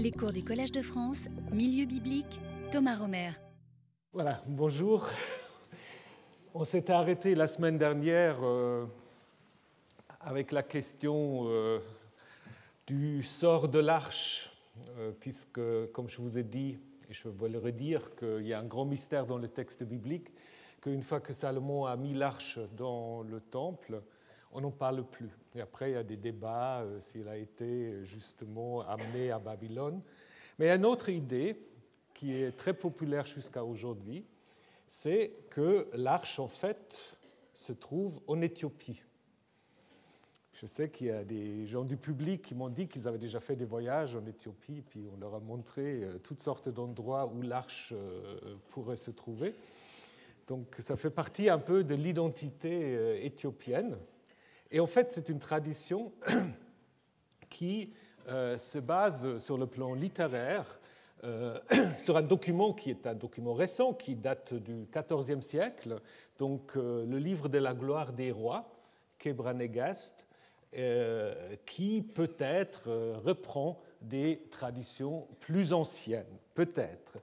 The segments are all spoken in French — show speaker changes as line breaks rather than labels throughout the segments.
Les cours du Collège de France, Milieu biblique, Thomas Romer.
Voilà, bonjour. On s'était arrêté la semaine dernière euh, avec la question euh, du sort de l'arche, euh, puisque, comme je vous ai dit, et je veux le redire, qu'il y a un grand mystère dans le texte biblique, qu'une fois que Salomon a mis l'arche dans le temple, on n'en parle plus. Et après, il y a des débats euh, s'il a été justement amené à Babylone. Mais il y a une autre idée qui est très populaire jusqu'à aujourd'hui, c'est que l'arche, en fait, se trouve en Éthiopie. Je sais qu'il y a des gens du public qui m'ont dit qu'ils avaient déjà fait des voyages en Éthiopie, puis on leur a montré euh, toutes sortes d'endroits où l'arche euh, pourrait se trouver. Donc ça fait partie un peu de l'identité éthiopienne. Et en fait, c'est une tradition qui euh, se base sur le plan littéraire euh, sur un document qui est un document récent, qui date du XIVe siècle, donc euh, le livre de la gloire des rois, Kebranegast, qui peut-être reprend des traditions plus anciennes, peut-être.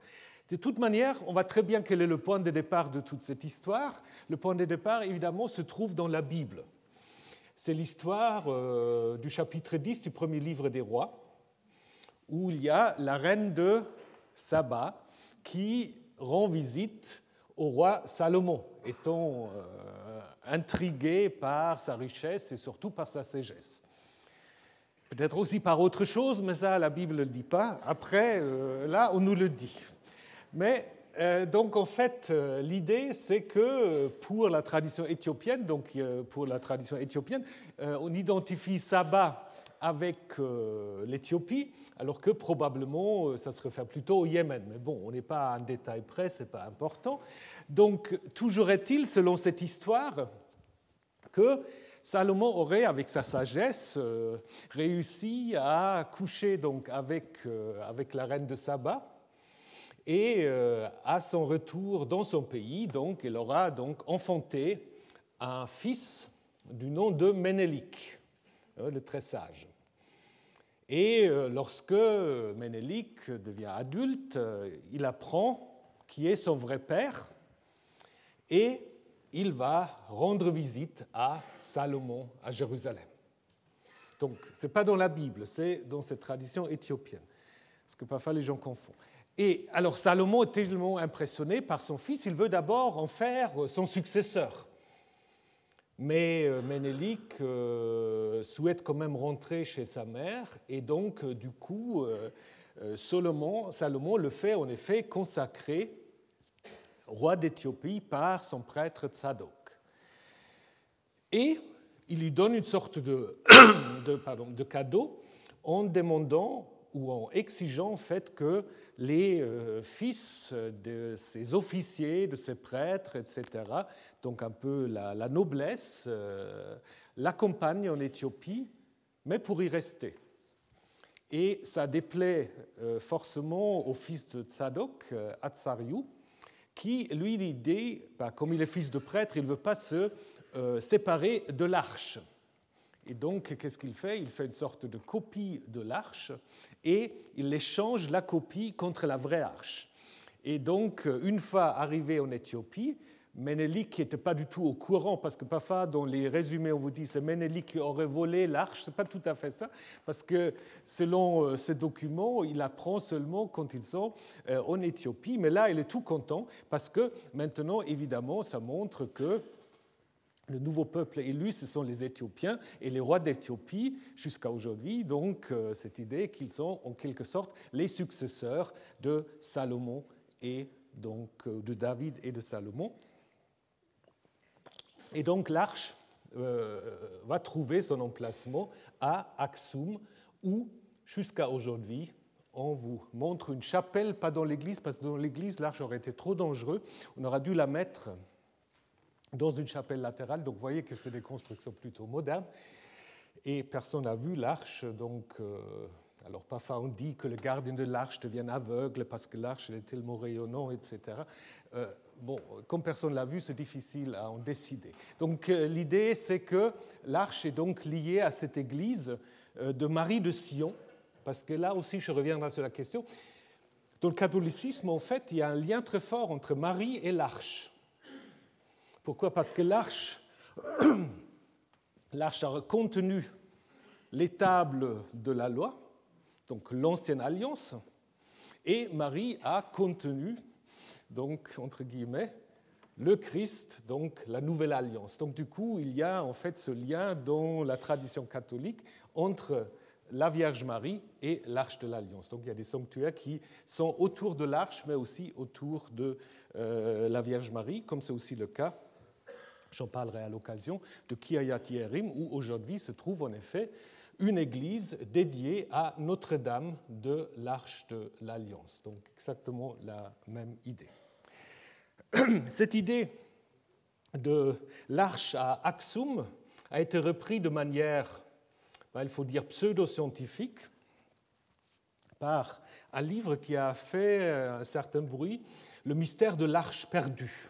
De toute manière, on voit très bien quel est le point de départ de toute cette histoire. Le point de départ, évidemment, se trouve dans la Bible. C'est l'histoire euh, du chapitre 10 du premier livre des rois, où il y a la reine de Saba qui rend visite au roi Salomon, étant euh, intrigué par sa richesse et surtout par sa sagesse. Peut-être aussi par autre chose, mais ça, la Bible ne le dit pas. Après, euh, là, on nous le dit. Mais donc en fait, euh, l'idée c'est que euh, pour la tradition éthiopienne, donc pour la tradition éthiopienne, on identifie Saba avec l'Éthiopie, alors que probablement ça se réfère plutôt au Yémen. Mais bon, on n'est pas à un détail près, c'est pas important. Donc toujours est-il, selon cette histoire, que Salomon aurait, avec sa sagesse, réussi à coucher donc avec, avec la reine de Saba et euh, à son retour dans son pays, donc, elle aura donc enfanté un fils du nom de Ménélique, euh, le très sage. Et euh, lorsque Ménélique devient adulte, il apprend qui est son vrai père et il va rendre visite à Salomon à Jérusalem. Donc, ce n'est pas dans la Bible, c'est dans cette tradition éthiopienne, parce que parfois les gens confondent. Et alors Salomon est tellement impressionné par son fils, il veut d'abord en faire son successeur. Mais euh, Ménélique euh, souhaite quand même rentrer chez sa mère, et donc euh, du coup, Salomon, le fait en effet consacrer roi d'Éthiopie par son prêtre Tzadok. Et il lui donne une sorte de, de cadeau en demandant ou en exigeant en fait que les euh, fils de ces officiers, de ces prêtres, etc., donc un peu la, noblesse, euh, l'accompagnent en Éthiopie, mais pour y rester. Et ça déplaît euh, forcément au fils de Tzadok, Atsariou, qui, lui, l'idée, bah, comme il est fils de prêtre, il ne veut pas se séparer de l'arche. Et donc, qu'est-ce qu'il fait? Il fait une sorte de copie de l'arche et il échange la copie contre la vraie arche. Et donc, une fois arrivé en Éthiopie, Ménélique qui n'était pas du tout au courant, parce que parfois dans les résumés on vous dit c'est Ménélique qui aurait volé l'arche, ce n'est pas tout à fait ça, parce que selon euh, ce document, il apprend seulement quand ils sont euh, en Éthiopie, mais là il est tout content, parce que maintenant évidemment ça montre que le nouveau peuple élu, ce sont les Éthiopiens et les rois d'Éthiopie jusqu'à aujourd'hui. Donc, euh, cette idée qu'ils sont en quelque sorte les successeurs de Salomon et donc euh, de David et de Salomon. Et donc, l'arche euh, va trouver son emplacement à Aksum, où jusqu'à aujourd'hui, on vous montre une chapelle, pas dans l'église, parce que dans l'église, l'arche aurait été trop dangereux. On aura dû la mettre dans une chapelle latérale. Donc vous voyez que c'est des constructions plutôt modernes. Et personne n'a vu l'arche. Donc, euh, alors parfois on dit que le gardien de l'arche devient aveugle parce que l'arche est tellement rayonnante, etc. Euh, bon, comme personne ne l'a vu, c'est difficile à en décider. Donc euh, l'idée, c'est que l'arche est donc liée à cette église de Marie de Sion, parce que là aussi je reviendrai sur la question. Dans le catholicisme, en fait, il y a un lien très fort entre Marie et l'arche. Pourquoi? Parce que l'arche, a contenu les tables de la loi, donc l'ancienne alliance, et Marie a contenu, donc entre guillemets, le Christ, donc la nouvelle alliance. Donc du coup, il y a en fait ce lien dans la tradition catholique entre la Vierge Marie et l'arche de l'Alliance. Donc il y a des sanctuaires qui sont autour de l'arche, mais aussi autour de euh, la Vierge Marie, comme c'est aussi le cas, j'en parlerai à l'occasion, de Kiayat Yerim, où aujourd'hui se trouve en effet une église dédiée à Notre-Dame de l'Arche de l'Alliance. Donc exactement la même idée. Cette idée de l'arche à Axum a été reprise de manière, ben, il faut dire, pseudo-scientifique par un livre qui a fait un certain bruit, Le mystère de l'arche perdue.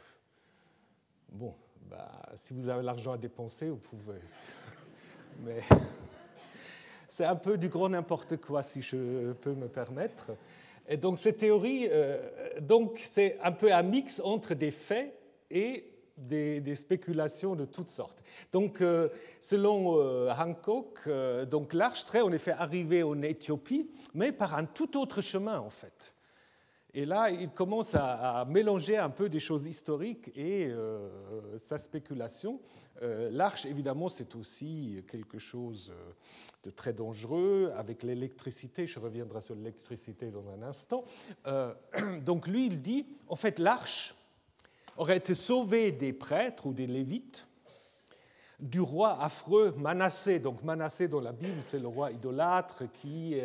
Bon, ben, si vous avez l'argent à dépenser, vous pouvez. Mais c'est un peu du gros n'importe quoi, si je peux me permettre. Et donc cette théorie, euh, c'est un peu un mix entre des faits et des, spéculations de toutes sortes. Donc, euh, selon euh, Hancock, donc l'arche serait en effet arrivée en Éthiopie, mais par un tout autre chemin en fait. Et là, il commence à, mélanger un peu des choses historiques et euh, sa spéculation. Euh, l'arche, évidemment, c'est aussi quelque chose euh, de très dangereux avec l'électricité. Je reviendrai sur l'électricité dans un instant. donc lui, il dit, en fait, l'arche aurait été sauvée des prêtres ou des lévites du roi affreux Manassé. Donc Manassé dans la Bible, c'est le roi idolâtre qui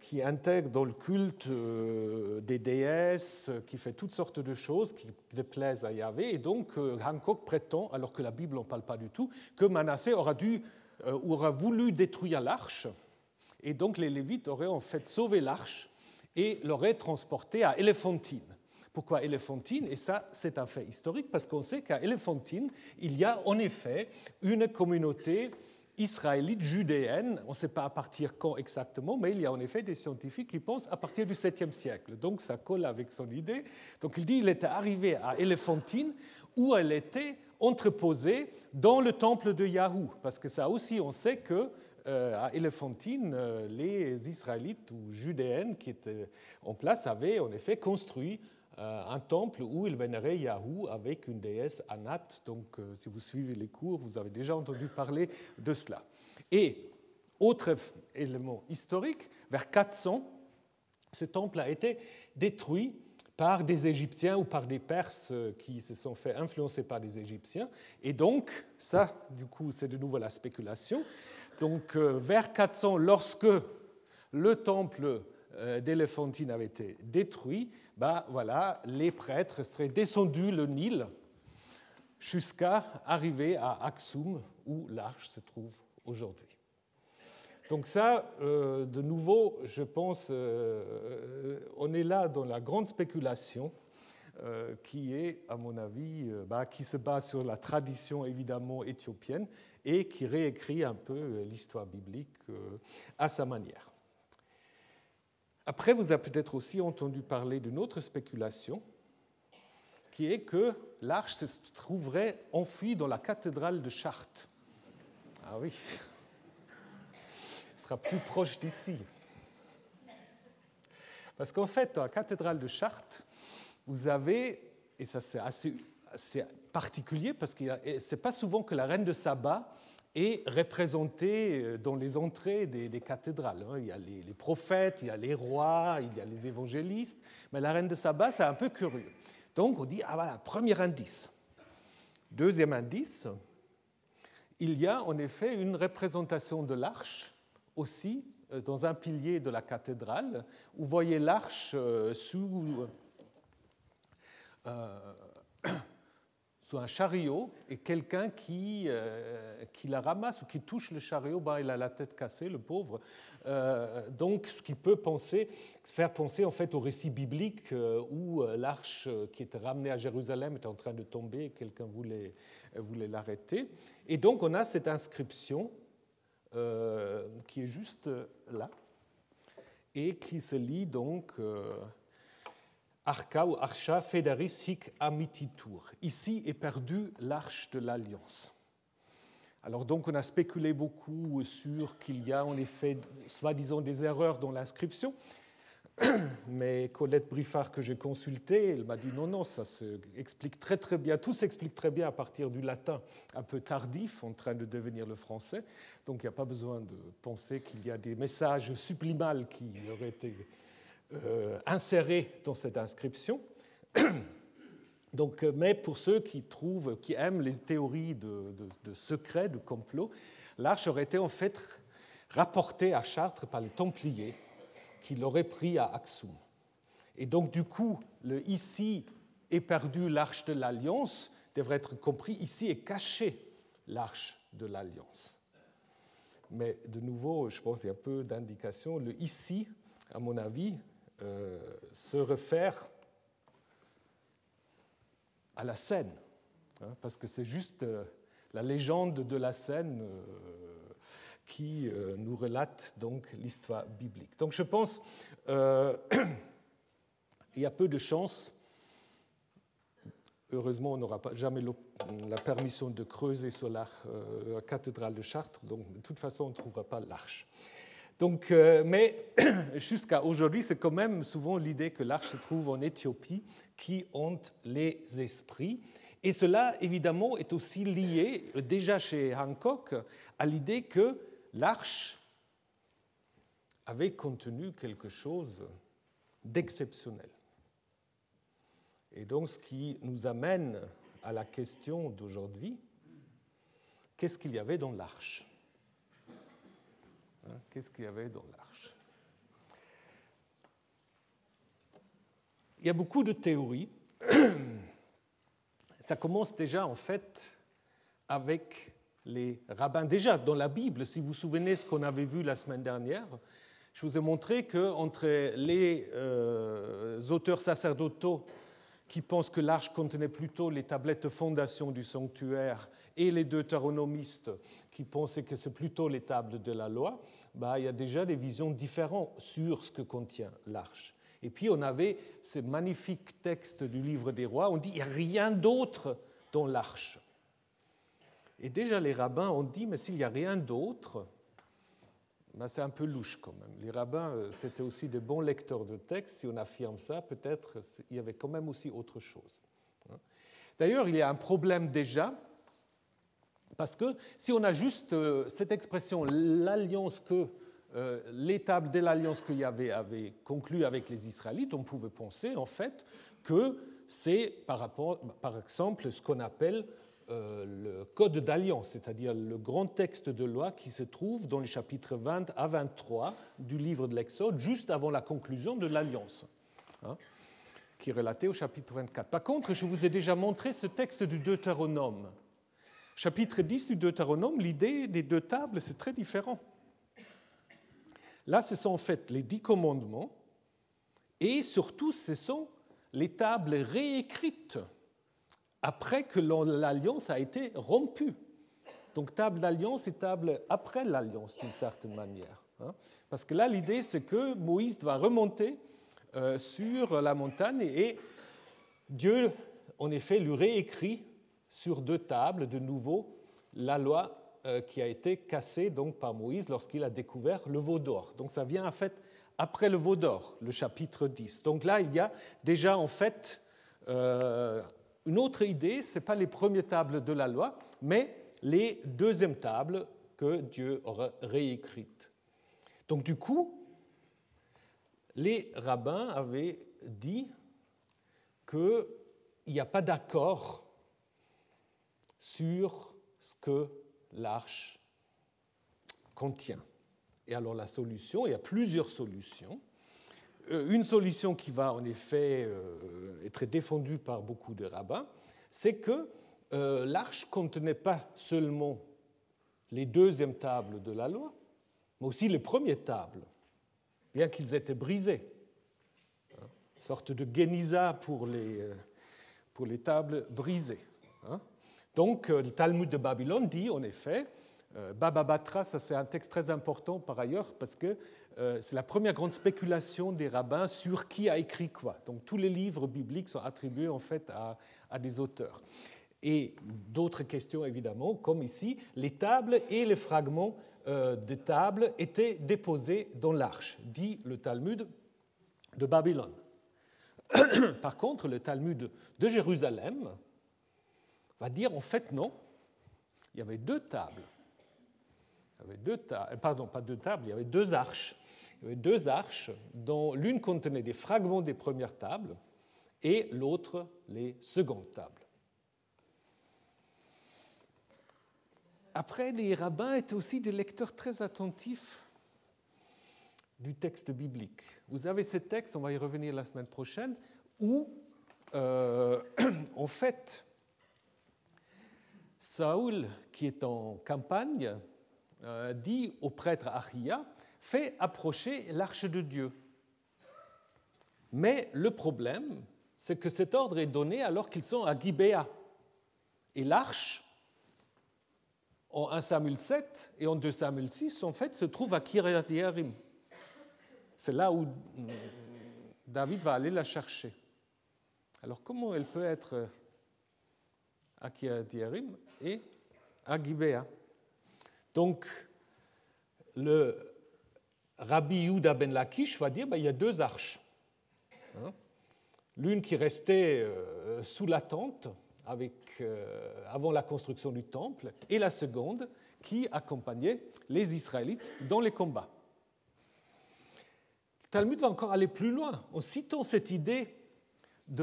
qui intègre dans le culte euh, des déesses, qui fait toutes sortes de choses qui déplaisent à Yahvé. Et donc euh, Hancock prétend, alors que la Bible n'en parle pas du tout, que Manassé aura, dû, aura voulu détruire l'arche. Et donc les Lévites auraient en fait sauvé l'arche et l'auraient transportée à Éléphantine. Pourquoi Éléphantine? Et ça, c'est un fait historique parce qu'on sait qu'à Éléphantine, il y a en effet une communauté israélite judéenne. On ne sait pas à partir quand exactement, mais il y a en effet des scientifiques qui pensent à partir du 7e siècle. Donc ça colle avec son idée. Donc il dit qu'il était arrivé à Éléphantine où elle était entreposée dans le temple de Yahou. Parce que ça aussi, on sait que euh, à Éléphantine, euh, les Israélites ou Judéennes qui étaient en place avaient en effet construit un temple où il vénérait Yahou avec une déesse Anat. Donc, euh, si vous suivez les cours, vous avez déjà entendu parler de cela. Et, autre élément historique, vers 400, ce temple a été détruit par des Égyptiens ou par des Perses qui se sont fait influencer par des Égyptiens. Et donc, ça, du coup, c'est de nouveau la spéculation. Donc, euh, vers 400, lorsque le temple d'Éléphantine avait été détruit, bah, voilà, les prêtres seraient descendus le Nil jusqu'à arriver à Aksum, où l'arche se trouve aujourd'hui. Donc ça, euh, de nouveau, je pense, euh, on est là dans la grande spéculation euh, qui est, à mon avis, bah, qui se base sur la tradition évidemment éthiopienne et qui réécrit un peu l'histoire biblique à sa manière. Après, vous avez peut-être aussi entendu parler d'une autre spéculation, qui est que l'arche se trouverait enfuie dans la cathédrale de Chartres. Ah oui, ce sera plus proche d'ici. Parce qu'en fait, dans la cathédrale de Chartres, vous avez, et ça c'est assez, particulier, parce que ce n'est pas souvent que la reine de Saba est représenté euh, dans les entrées des, cathédrales. Hein. Il y a les, prophètes, il y a les rois, il y a les évangélistes, mais la reine de Saba, c'est un peu curieux. Donc on dit, ah voilà, premier indice. Deuxième indice, il y a en effet une représentation de l'arche aussi euh, dans un pilier de la cathédrale. Vous voyez l'arche euh, sous un chariot et quelqu'un qui, euh, qui la ramasse ou qui touche le chariot, ben, il a la tête cassée, le pauvre. Euh, donc, ce qui peut penser, faire penser en fait au récit biblique euh, où l'arche qui était ramenée à Jérusalem était en train de tomber et quelqu'un voulait, voulait l'arrêter. Et donc, on a cette inscription qui est juste là, et qui se lit donc Arca ou Archa Federis hic amititur. Ici est perdue l'arche de l'alliance. Alors donc on a spéculé beaucoup sur qu'il y a en effet soi-disant des erreurs dans l'inscription, mais Colette Briffard que j'ai consultée, elle m'a dit non, non, ça s'explique très très bien, tout s'explique très bien à partir du latin un peu tardif en train de devenir le français, donc il n'y a pas besoin de penser qu'il y a des messages sublimales qui auraient été euh, insérés dans cette inscription. Donc, euh, mais pour ceux qui trouvent, qui aiment les théories de, de, secret, de complot, l'arche aurait été en fait rapportée à Chartres par les Templiers, qui l'auraient pris à Axum. Et donc, du coup, le ici est perdu l'arche de l'Alliance devrait être compris ici est caché l'arche de l'Alliance. Mais de nouveau, je pense qu'il y a peu d'indications. Le ici, à mon avis, euh, se réfère à la hein, parce que c'est juste euh, la légende de la scène euh, qui nous relate donc l'histoire biblique. Donc je pense il y a peu de chances. Heureusement, on n'aura jamais la permission de creuser sur la cathédrale de Chartres, donc de toute façon, on ne trouvera pas l'arche. Donc, mais jusqu'à aujourd'hui, c'est quand même souvent l'idée que l'arche se trouve en Éthiopie qui hante les esprits. Et cela, évidemment, est aussi lié, déjà chez Hancock, à l'idée que l'arche avait contenu quelque chose d'exceptionnel. Et donc, ce qui nous amène à la question d'aujourd'hui, qu'est-ce qu'il y avait dans l'arche? Hein, Qu'est-ce qu'il y avait dans l'arche? Il y a beaucoup de théories. Ça commence déjà en fait avec les rabbins. Déjà dans la Bible, si vous vous souvenez ce qu'on avait vu la semaine dernière, je vous ai montré qu'entre les euh, auteurs sacerdotaux qui pensent que l'arche contenait plutôt les tablettes de fondation du sanctuaire et les deutéronomistes qui pensaient que c'est plutôt les tables de la loi, bah, il y a déjà des visions différentes sur ce que contient l'arche. Et puis on avait ce magnifique texte du livre des rois, on dit il n'y a rien d'autre dans l'arche. Et déjà les rabbins ont dit, mais s'il n'y a rien d'autre, ben c'est un peu louche quand même. Les rabbins, euh, c'était aussi des bons lecteurs de textes. Si on affirme ça, peut-être il y avait quand même aussi autre chose. Hein. D'ailleurs, il y a un problème déjà, parce que si on a juste euh, cette expression, l'alliance que euh, l'étape de l'alliance qu'il y avait, avait conclue avec les Israélites, on pouvait penser en fait que c'est par, rapport, par exemple ce qu'on appelle euh, le code d'alliance, c'est-à-dire le grand texte de loi qui se trouve dans les chapitres 20 à 23 du livre de l'Exode, juste avant la conclusion de l'alliance, hein, qui est relaté au chapitre 24. Par contre, je vous ai déjà montré ce texte du Deutéronome. Chapitre 10 du Deutéronome, l'idée des deux tables, c'est très différent. Là, ce sont en fait les dix commandements et surtout, ce sont les tables réécrites après que l'alliance a été rompue. Donc table d'alliance et table après l'alliance d'une certaine manière. Hein. Parce que là, l'idée, c'est que Moïse va remonter euh, sur la montagne et Dieu, en effet, lui réécrit sur deux tables de nouveau la loi euh, qui a été cassé donc par Moïse lorsqu'il a découvert le veau d'or. Donc ça vient en fait après le veau d'or, le chapitre 10. Donc là, il y a déjà en fait euh, une autre idée, ce n'est pas les premières tables de la loi, mais les deuxièmes tables que Dieu aura réécrites. Donc du coup, les rabbins avaient dit qu'il n'y a pas d'accord sur ce que l'arche contient. Et alors la solution, il y a plusieurs solutions. Euh, une solution qui va en effet euh, être défendue par beaucoup de rabbins, c'est que euh, l'arche contenait pas seulement les deuxièmes tables de la loi, mais aussi les premières tables, bien qu'ils étaient brisés. Une hein, sorte de Geniza pour les, pour les tables brisées. Hein. Donc, euh, le Talmud de Babylone dit en effet, Baba Batra, ça c'est un texte très important par ailleurs parce que c'est la première grande spéculation des rabbins sur qui a écrit quoi. Donc tous les livres bibliques sont attribués en fait à, à des auteurs. Et d'autres questions évidemment, comme ici, les tables et les fragments de tables étaient déposés dans l'arche, dit le Talmud de Babylone. Par contre, le Talmud de Jérusalem va dire en fait non, il y avait deux tables. Il y avait deux tables, pardon, pas deux tables, il y avait deux arches. Il y avait deux arches dont l'une contenait des fragments des premières tables et l'autre les secondes tables. Après, les rabbins étaient aussi des lecteurs très attentifs du texte biblique. Vous avez ce texte, on va y revenir la semaine prochaine, où, euh, en fait, Saoul, qui est en campagne, euh, dit au prêtre Achia Fais approcher l'arche de Dieu. Mais le problème, c'est que cet ordre est donné alors qu'ils sont à Gibéa. Et l'arche, en 1 Samuel 7 et en 2 Samuel 6, en fait, se trouve à Kiryat. C'est là où David va aller la chercher. Alors comment elle peut être à Kiryat-Yerim et à Gibéa Donc le Rabbi Yehuda ben Lakish va dire ben, il y a deux arches. Hein. L'une qui restait euh, sous la tente euh, avant la construction du temple et la seconde qui accompagnait les Israélites dans les combats. Talmud va encore aller plus loin en citant cette idée du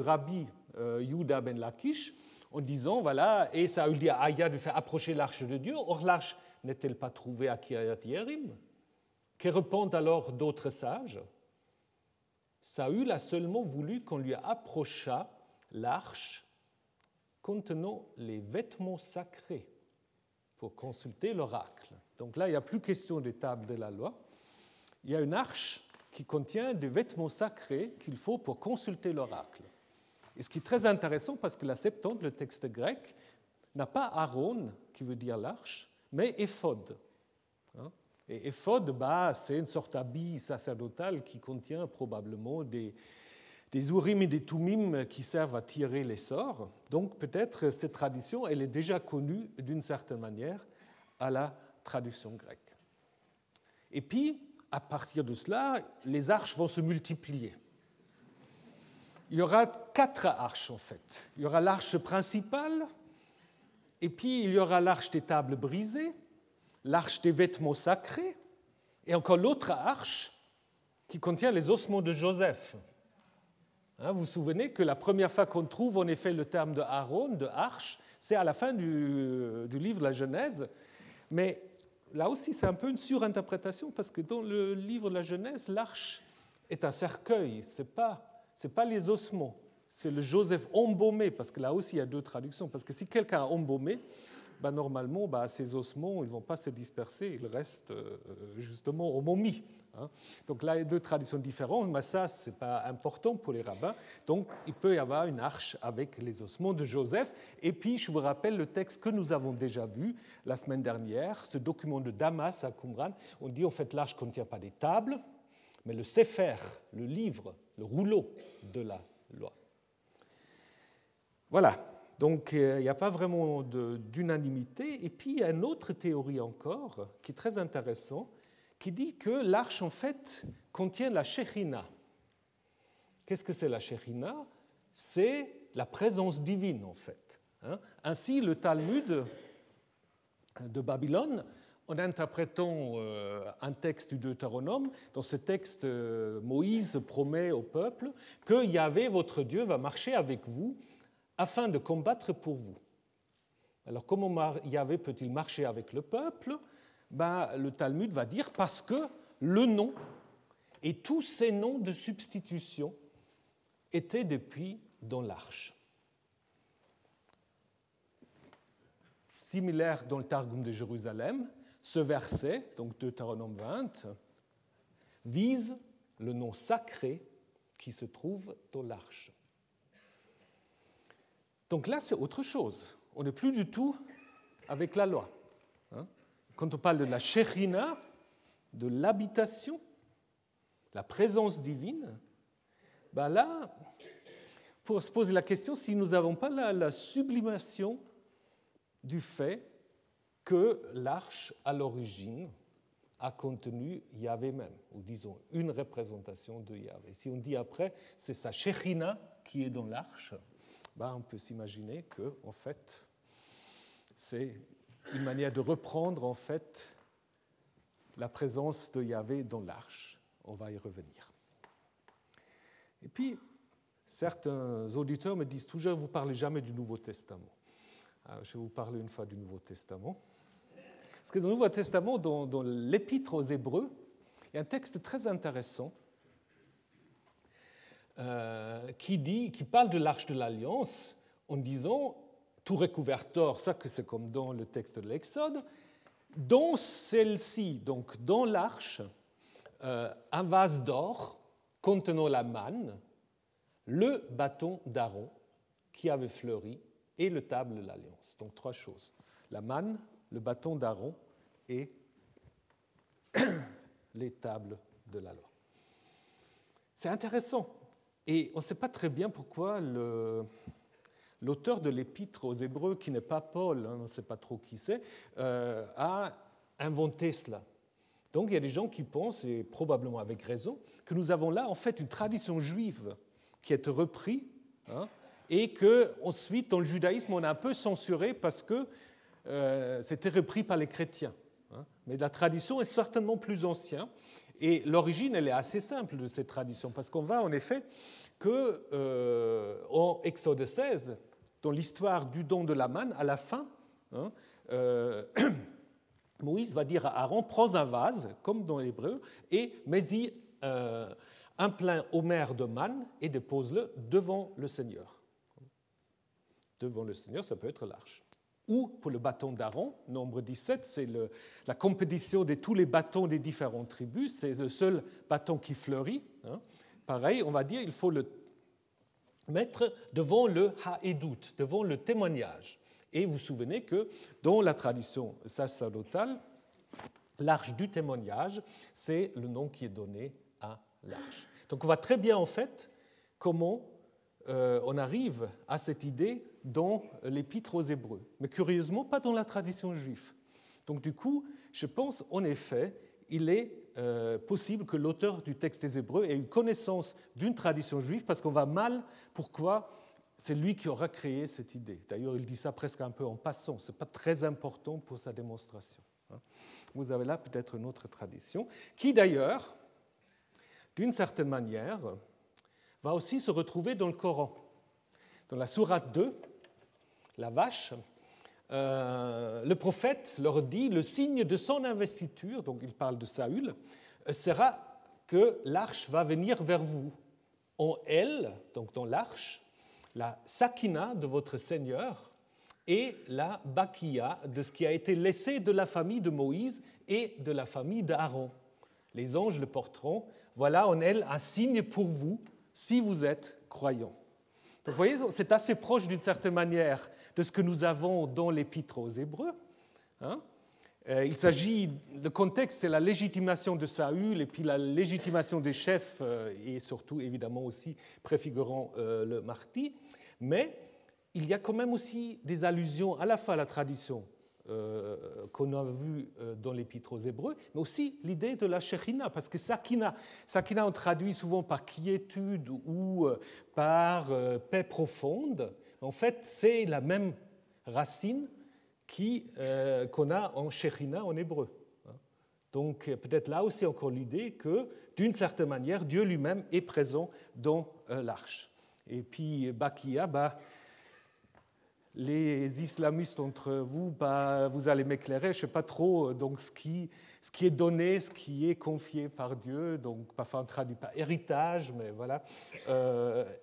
rabbi euh, Yuda ben Lakish en disant voilà, et Saül dit à Aya de faire approcher l'arche de Dieu. Or, l'arche n'est-elle pas trouvée à Kiryat Yerim? Que répondent alors d'autres sages? Saül a seulement voulu qu'on lui approchât l'arche contenant les vêtements sacrés pour consulter l'oracle. Donc là, il n'y a plus question des tables de la loi il y a une arche qui contient des vêtements sacrés qu'il faut pour consulter l'oracle. Et ce qui est très intéressant parce que la Septante, le texte grec, n'a pas Aaron, qui veut dire l'arche, mais éphod. Hein. Et éphod, bah, c'est une sorte d'habit sacerdotal qui contient probablement des, des urim et des tumim qui servent à tirer les sorts. Donc peut-être cette tradition, elle est déjà connue d'une certaine manière à la traduction grecque. Et puis, à partir de cela, les arches vont se multiplier. Il y aura quatre arches en fait. Il y aura l'arche principale, et puis il y aura l'arche des tables brisées, l'arche des vêtements sacrés, et encore l'autre arche qui contient les ossements de Joseph. Hein, vous vous souvenez que la première fois qu'on trouve en effet le terme de Aaron, de arche, c'est à la fin du, du livre de la Genèse, mais là aussi, c'est un peu une surinterprétation parce que dans le livre de la Genèse, l'arche est un cercueil, ce n'est pas, les ossements, c'est le Joseph embaumé, parce que là aussi, il y a deux traductions. Parce que si quelqu'un a embaumé, ben normalement, ben, ces ossements, ne vont pas se disperser, ils restent euh, justement au momie. Hein. Donc là, il y a deux traditions différentes, mais ça, ce n'est pas important pour les rabbins. Donc il peut y avoir une arche avec les ossements de Joseph. Et puis, je vous rappelle le texte que nous avons déjà vu la semaine dernière, ce document de Damas à Qumran. On dit en fait l'arche ne contient pas des tables, mais le Sefer, le livre, le rouleau de la loi. Voilà, donc euh, il n'y a pas vraiment d'unanimité. Et puis il y a une autre théorie encore qui est très intéressante qui dit que l'arche, en fait, contient la Shechina. Qu'est-ce que c'est la Shechina C'est la présence divine, en fait. Hein. Ainsi, le Talmud de Babylone, en interprétant euh, un texte du Deutéronome, dans ce texte, euh, Moïse promet au peuple que Yahvé, votre Dieu, va marcher avec vous afin de combattre pour vous. Alors comment Yahvé peut-il marcher avec le peuple? Ben, le Talmud va dire parce que le nom et tous ces noms de substitution étaient depuis dans l'arche. Similaire dans le Targum de Jérusalem, ce verset, donc Deutéronome 20, vise le nom sacré qui se trouve dans l'arche. Donc là, c'est autre chose. On n'est plus du tout avec la loi. Hein. Quand on parle de la Shechina, de l'habitation, la présence divine, ben là, pour se poser la question si nous n'avons pas la sublimation du fait que l'arche, à l'origine, a contenu Yahvé même, ou disons une représentation de Yahvé. Si on dit après, c'est sa Shechina qui est dans l'arche, ben on peut s'imaginer que, en fait, c'est une manière de reprendre en fait la présence de Yahvé dans l'arche. On va y revenir. Et puis, certains auditeurs me disent toujours, vous parlez jamais du Nouveau Testament. Alors, je vais vous parler une fois du Nouveau Testament. Parce que dans le Nouveau Testament, dans, l'Épître aux Hébreux, il y a un texte très intéressant euh, qui, parle de l'arche de l'Alliance en disant tout recouverteur, ça c'est comme dans le texte de l'Exode, dans celle-ci, donc dans l'arche, euh, un vase d'or contenant la manne, le bâton d'Aaron qui avait fleuri et le table de l'alliance. Donc trois choses. La manne, le bâton d'Aaron et les tables de la loi. C'est intéressant. Et on ne sait pas très bien pourquoi l'auteur de l'épître aux Hébreux, qui n'est pas Paul, hein, on ne sait pas trop qui c'est, euh, a inventé cela. Donc il y a des gens qui pensent, et probablement avec raison, que nous avons là en fait une tradition juive qui est reprise hein, et que ensuite dans le judaïsme on a un peu censuré parce que euh, c'était repris par les chrétiens. Hein. Mais la tradition est certainement plus ancienne et l'origine elle est assez simple de cette tradition parce qu'on va en effet que euh, en Exode 16, dans l'histoire du don de la manne, à la fin, hein, euh, Moïse va dire à Aaron, prends un vase, comme dans l'hébreu, et mets-y euh, un plein homère de manne et dépose-le devant le Seigneur. Devant le Seigneur, ça peut être l'arche. Ou pour le bâton d'Aaron, nombre 17, c'est la compétition de tous les bâtons des différentes tribus, c'est le seul bâton qui fleurit. Hein. Pareil, on va dire, il faut le mettre devant le haédout, devant le témoignage. Et vous vous souvenez que dans la tradition sacerdotale, l'arche du témoignage, c'est le nom qui est donné à l'arche. Donc on voit très bien en fait comment euh, on arrive à cette idée dans l'épître aux Hébreux, mais curieusement pas dans la tradition juive. Donc du coup, je pense en effet, il est euh, possible que l'auteur du texte des Hébreux ait une connaissance d'une tradition juive, parce qu'on va mal pourquoi? C'est lui qui aura créé cette idée. D'ailleurs, il dit ça presque un peu en passant, ce n'est pas très important pour sa démonstration. Hein. Vous avez là peut-être une autre tradition, qui d'ailleurs, d'une certaine manière, va aussi se retrouver dans le Coran. Dans la sourate 2, la vache, euh, le prophète leur dit le signe de son investiture, donc il parle de Saül, sera que l'arche va venir vers vous. En elle, donc dans l'arche, la sakina de votre Seigneur et la bakia de ce qui a été laissé de la famille de Moïse et de la famille d'Aaron. Les anges le porteront. Voilà en elle un signe pour vous si vous êtes croyants. Donc vous voyez, c'est assez proche d'une certaine manière de ce que nous avons dans l'épître aux Hébreux. Hein. Euh, il s'agit, le contexte, c'est la légitimation de Saül et puis la légitimation des chefs euh, et surtout évidemment aussi préfigurant euh, le martyr. Mais il y a quand même aussi des allusions à la fois à la tradition qu'on a vue dans l'Épître aux Hébreux, mais aussi l'idée de la Shechina, parce que Sakina, Sakina on traduit souvent par quiétude ou par paix profonde. En fait, c'est la même racine euh, qu'on a en Shechina en hébreu. Donc peut-être là aussi encore l'idée que d'une certaine manière, Dieu lui-même est présent dans euh, l'arche. Et puis Bakia, bah, les islamistes entre vous, bah, vous allez m'éclairer, je ne sais pas trop euh, donc, ce, qui, ce qui est donné, ce qui est confié par Dieu, donc parfois on traduit pas héritage, mais voilà.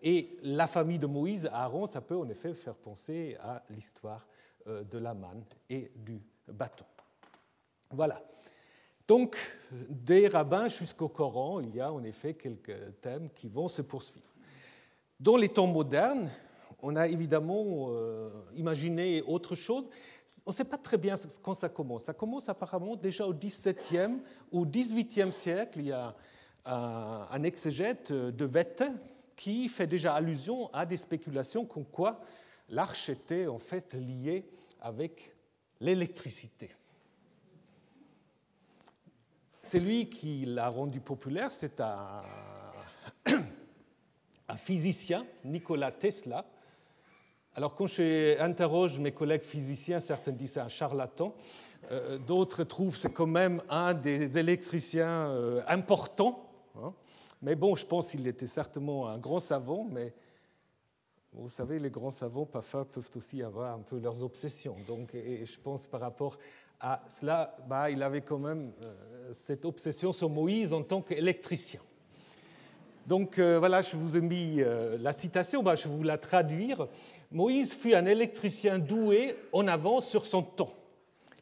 et la famille de Moïse, Aaron, ça peut en effet faire penser à l'histoire euh, de la manne et du bâton. Voilà. Donc, des rabbins jusqu'au Coran, il y a en effet quelques thèmes qui vont se poursuivre. Dans les temps modernes, on a évidemment euh, imaginé autre chose. On ne sait pas très bien quand ça commence. Ça commence apparemment déjà au XVIIe ou XVIIIe siècle. Il y a un exégète de Vette qui fait déjà allusion à des spéculations comme quoi l'arche était en fait liée avec l'électricité. C'est lui qui l'a rendu populaire, c'est un, un physicien, Nikola Tesla, alors quand j'interroge mes collègues physiciens, certains disent c'est un charlatan, euh, d'autres trouvent c'est quand même un des électriciens euh, importants. Hein. Mais bon, je pense qu'il était certainement un grand savant, mais vous savez, les grands savants parfois peuvent aussi avoir un peu leurs obsessions. Donc, et je pense par rapport à cela, bah, il avait quand même euh, cette obsession sur Moïse en tant qu'électricien. Donc voilà, je vous ai mis la citation, bah, je vais vous la traduire. Moïse fut un électricien doué en avance sur son temps.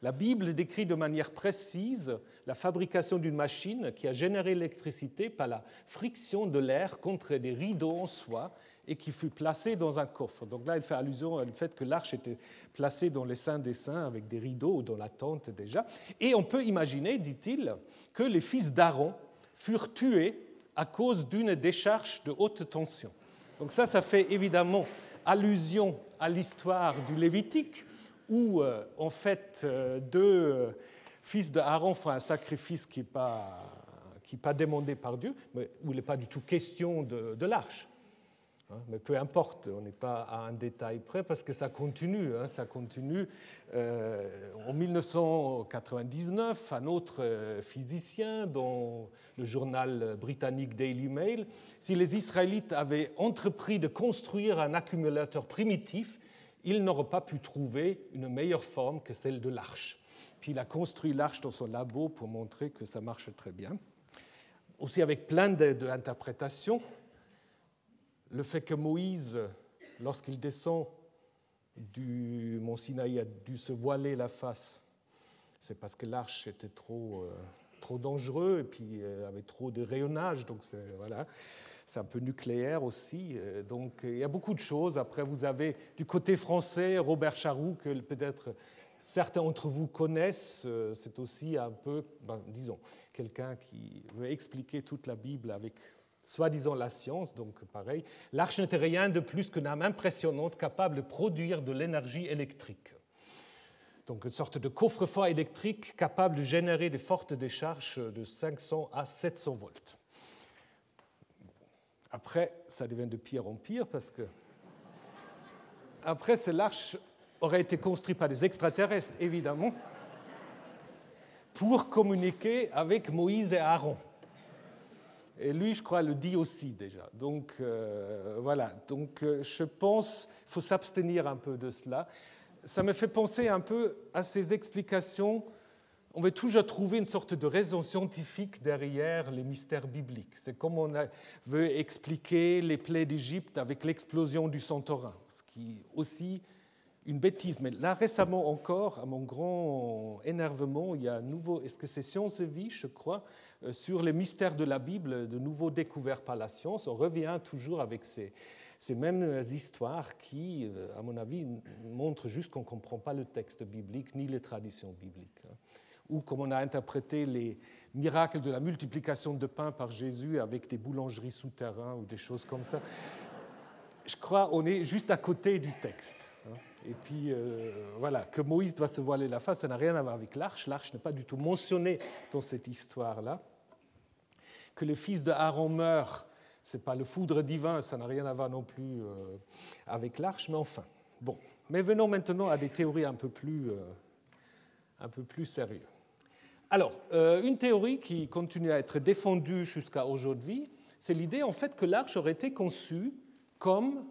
La Bible décrit de manière précise la fabrication d'une machine qui a généré l'électricité par la friction de l'air contre des rideaux en soie et qui fut placée dans un coffre. Donc là, il fait allusion au fait que l'arche était placée dans les saints des saints avec des rideaux ou dans la tente déjà. Et on peut imaginer, dit-il, que les fils d'Aaron furent tués à cause d'une décharge de haute tension. Donc ça, ça fait évidemment allusion à l'histoire du Lévitique, où euh, en fait euh, deux euh, fils d'Aaron font un sacrifice qui n'est pas, demandé par Dieu, mais où il n'est pas du tout question de, de l'arche. Hein, mais peu importe, on n'est pas à un détail près parce que ça continue. Hein, ça continue. Euh, en 1999, un autre euh, physicien dans le journal britannique Daily Mail, si les Israélites avaient entrepris de construire un accumulateur primitif, ils n'auraient pas pu trouver une meilleure forme que celle de l'arche. Puis il a construit l'arche dans son labo pour montrer que ça marche très bien. Aussi avec plein d'interprétations le fait que Moïse, lorsqu'il descend du mont Sinaï, a dû se voiler la face, c'est parce que l'arche était trop, euh, trop dangereux et puis euh, avait trop de rayonnage. Donc c'est voilà, un peu nucléaire aussi. Euh, donc il y a beaucoup de choses. Après, vous avez du côté français Robert Charroux que peut-être certains d'entre vous connaissent. C'est aussi un peu, ben, disons, quelqu'un qui veut expliquer toute la Bible avec soi-disant la science, donc pareil, l'arche n'était rien de plus qu'une âme impressionnante capable de produire de l'énergie électrique. Donc une sorte de coffre-fort électrique capable de générer des fortes décharges de 500 à 700 volts. Après, ça devient de pire en pire parce que après, l'arche aurait été construite par des extraterrestres, évidemment, pour communiquer avec Moïse et Aaron. Et lui, je crois, le dit aussi déjà. Donc euh, voilà, donc euh, je pense qu'il faut s'abstenir un peu de cela. Ça me fait penser un peu à ces explications. On veut toujours trouver une sorte de raison scientifique derrière les mystères bibliques. C'est comme on veut expliquer les plaies d'Égypte avec l'explosion du Santorin, ce qui est aussi une bêtise. Mais là, récemment encore, à mon grand énervement, il y a un nouveau, est-ce que c'est Science Vie, je crois, sur les mystères de la Bible, de nouveau découverts par la science. On revient toujours avec ces, ces mêmes histoires qui, euh, à mon avis, montrent juste qu'on ne comprend pas le texte biblique ni les traditions bibliques. Hein. Ou comme on a interprété les miracles de la multiplication de pain par Jésus avec des boulangeries souterraines ou des choses comme ça. Je crois qu'on est juste à côté du texte. Hein. Et puis, euh, voilà, que Moïse doit se voiler la face, ça n'a rien à voir avec l'arche. L'arche n'est pas du tout mentionnée dans cette histoire-là. Que le fils de Aaron meurt, ce n'est pas le foudre divin, ça n'a rien à voir non plus euh, avec l'arche, mais enfin. Bon. Mais venons maintenant à des théories un peu plus, euh, un peu plus sérieuses. Alors, une théorie qui continue à être défendue jusqu'à aujourd'hui, c'est l'idée en fait que l'arche aurait été conçue comme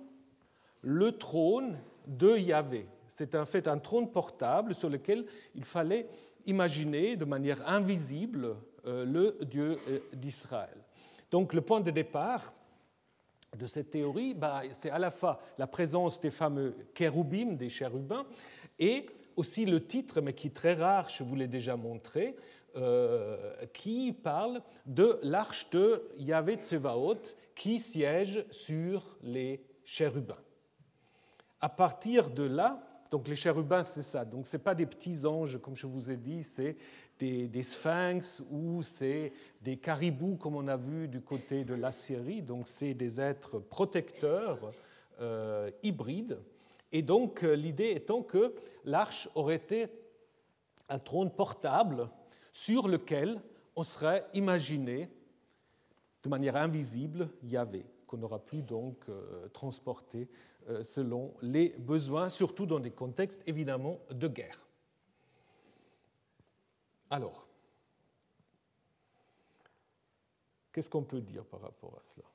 le trône de Yahvé. C'est en fait un trône portable sur lequel il fallait imaginer de manière invisible euh, le Dieu euh, d'Israël. Donc le point de départ de cette théorie, bah, c'est à la fois la présence des fameux kéroubim, des chérubins, et aussi le titre, mais qui est très rare, je vous l'ai déjà montré, euh, qui parle de l'arche de Yahvé Tsevaot qui siège sur les chérubins à partir de là, Donc les chérubins, c'est ça. Donc ce pas des petits anges, comme je vous ai dit, c'est des, sphinx ou c'est des caribous, comme on a vu du côté de l'Assyrie. Donc c'est des êtres protecteurs euh, hybrides. Et donc euh, l'idée étant que l'arche aurait été un trône portable sur lequel on serait imaginé de manière invisible Yahvé, qu'on n'aura plus donc euh, transporté selon les besoins, surtout dans des contextes évidemment de guerre. Alors, qu'est-ce qu'on peut dire par rapport à cela?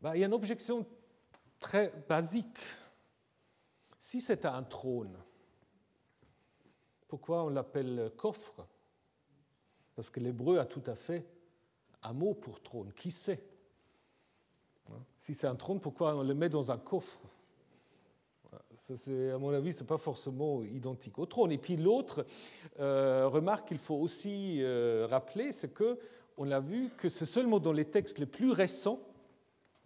Ben, Il y a une objection très basique. Si c'est un trône, pourquoi on l'appelle coffre? Parce que l'hébreu a tout à fait un mot pour trône. Qui sait Si c'est un trône, pourquoi on le met dans un coffre? À mon avis, ce n'est pas forcément identique au trône. Et puis l'autre euh, remarque qu'il faut aussi euh, rappeler, c'est que on a vu que c'est seulement dans les textes les plus récents,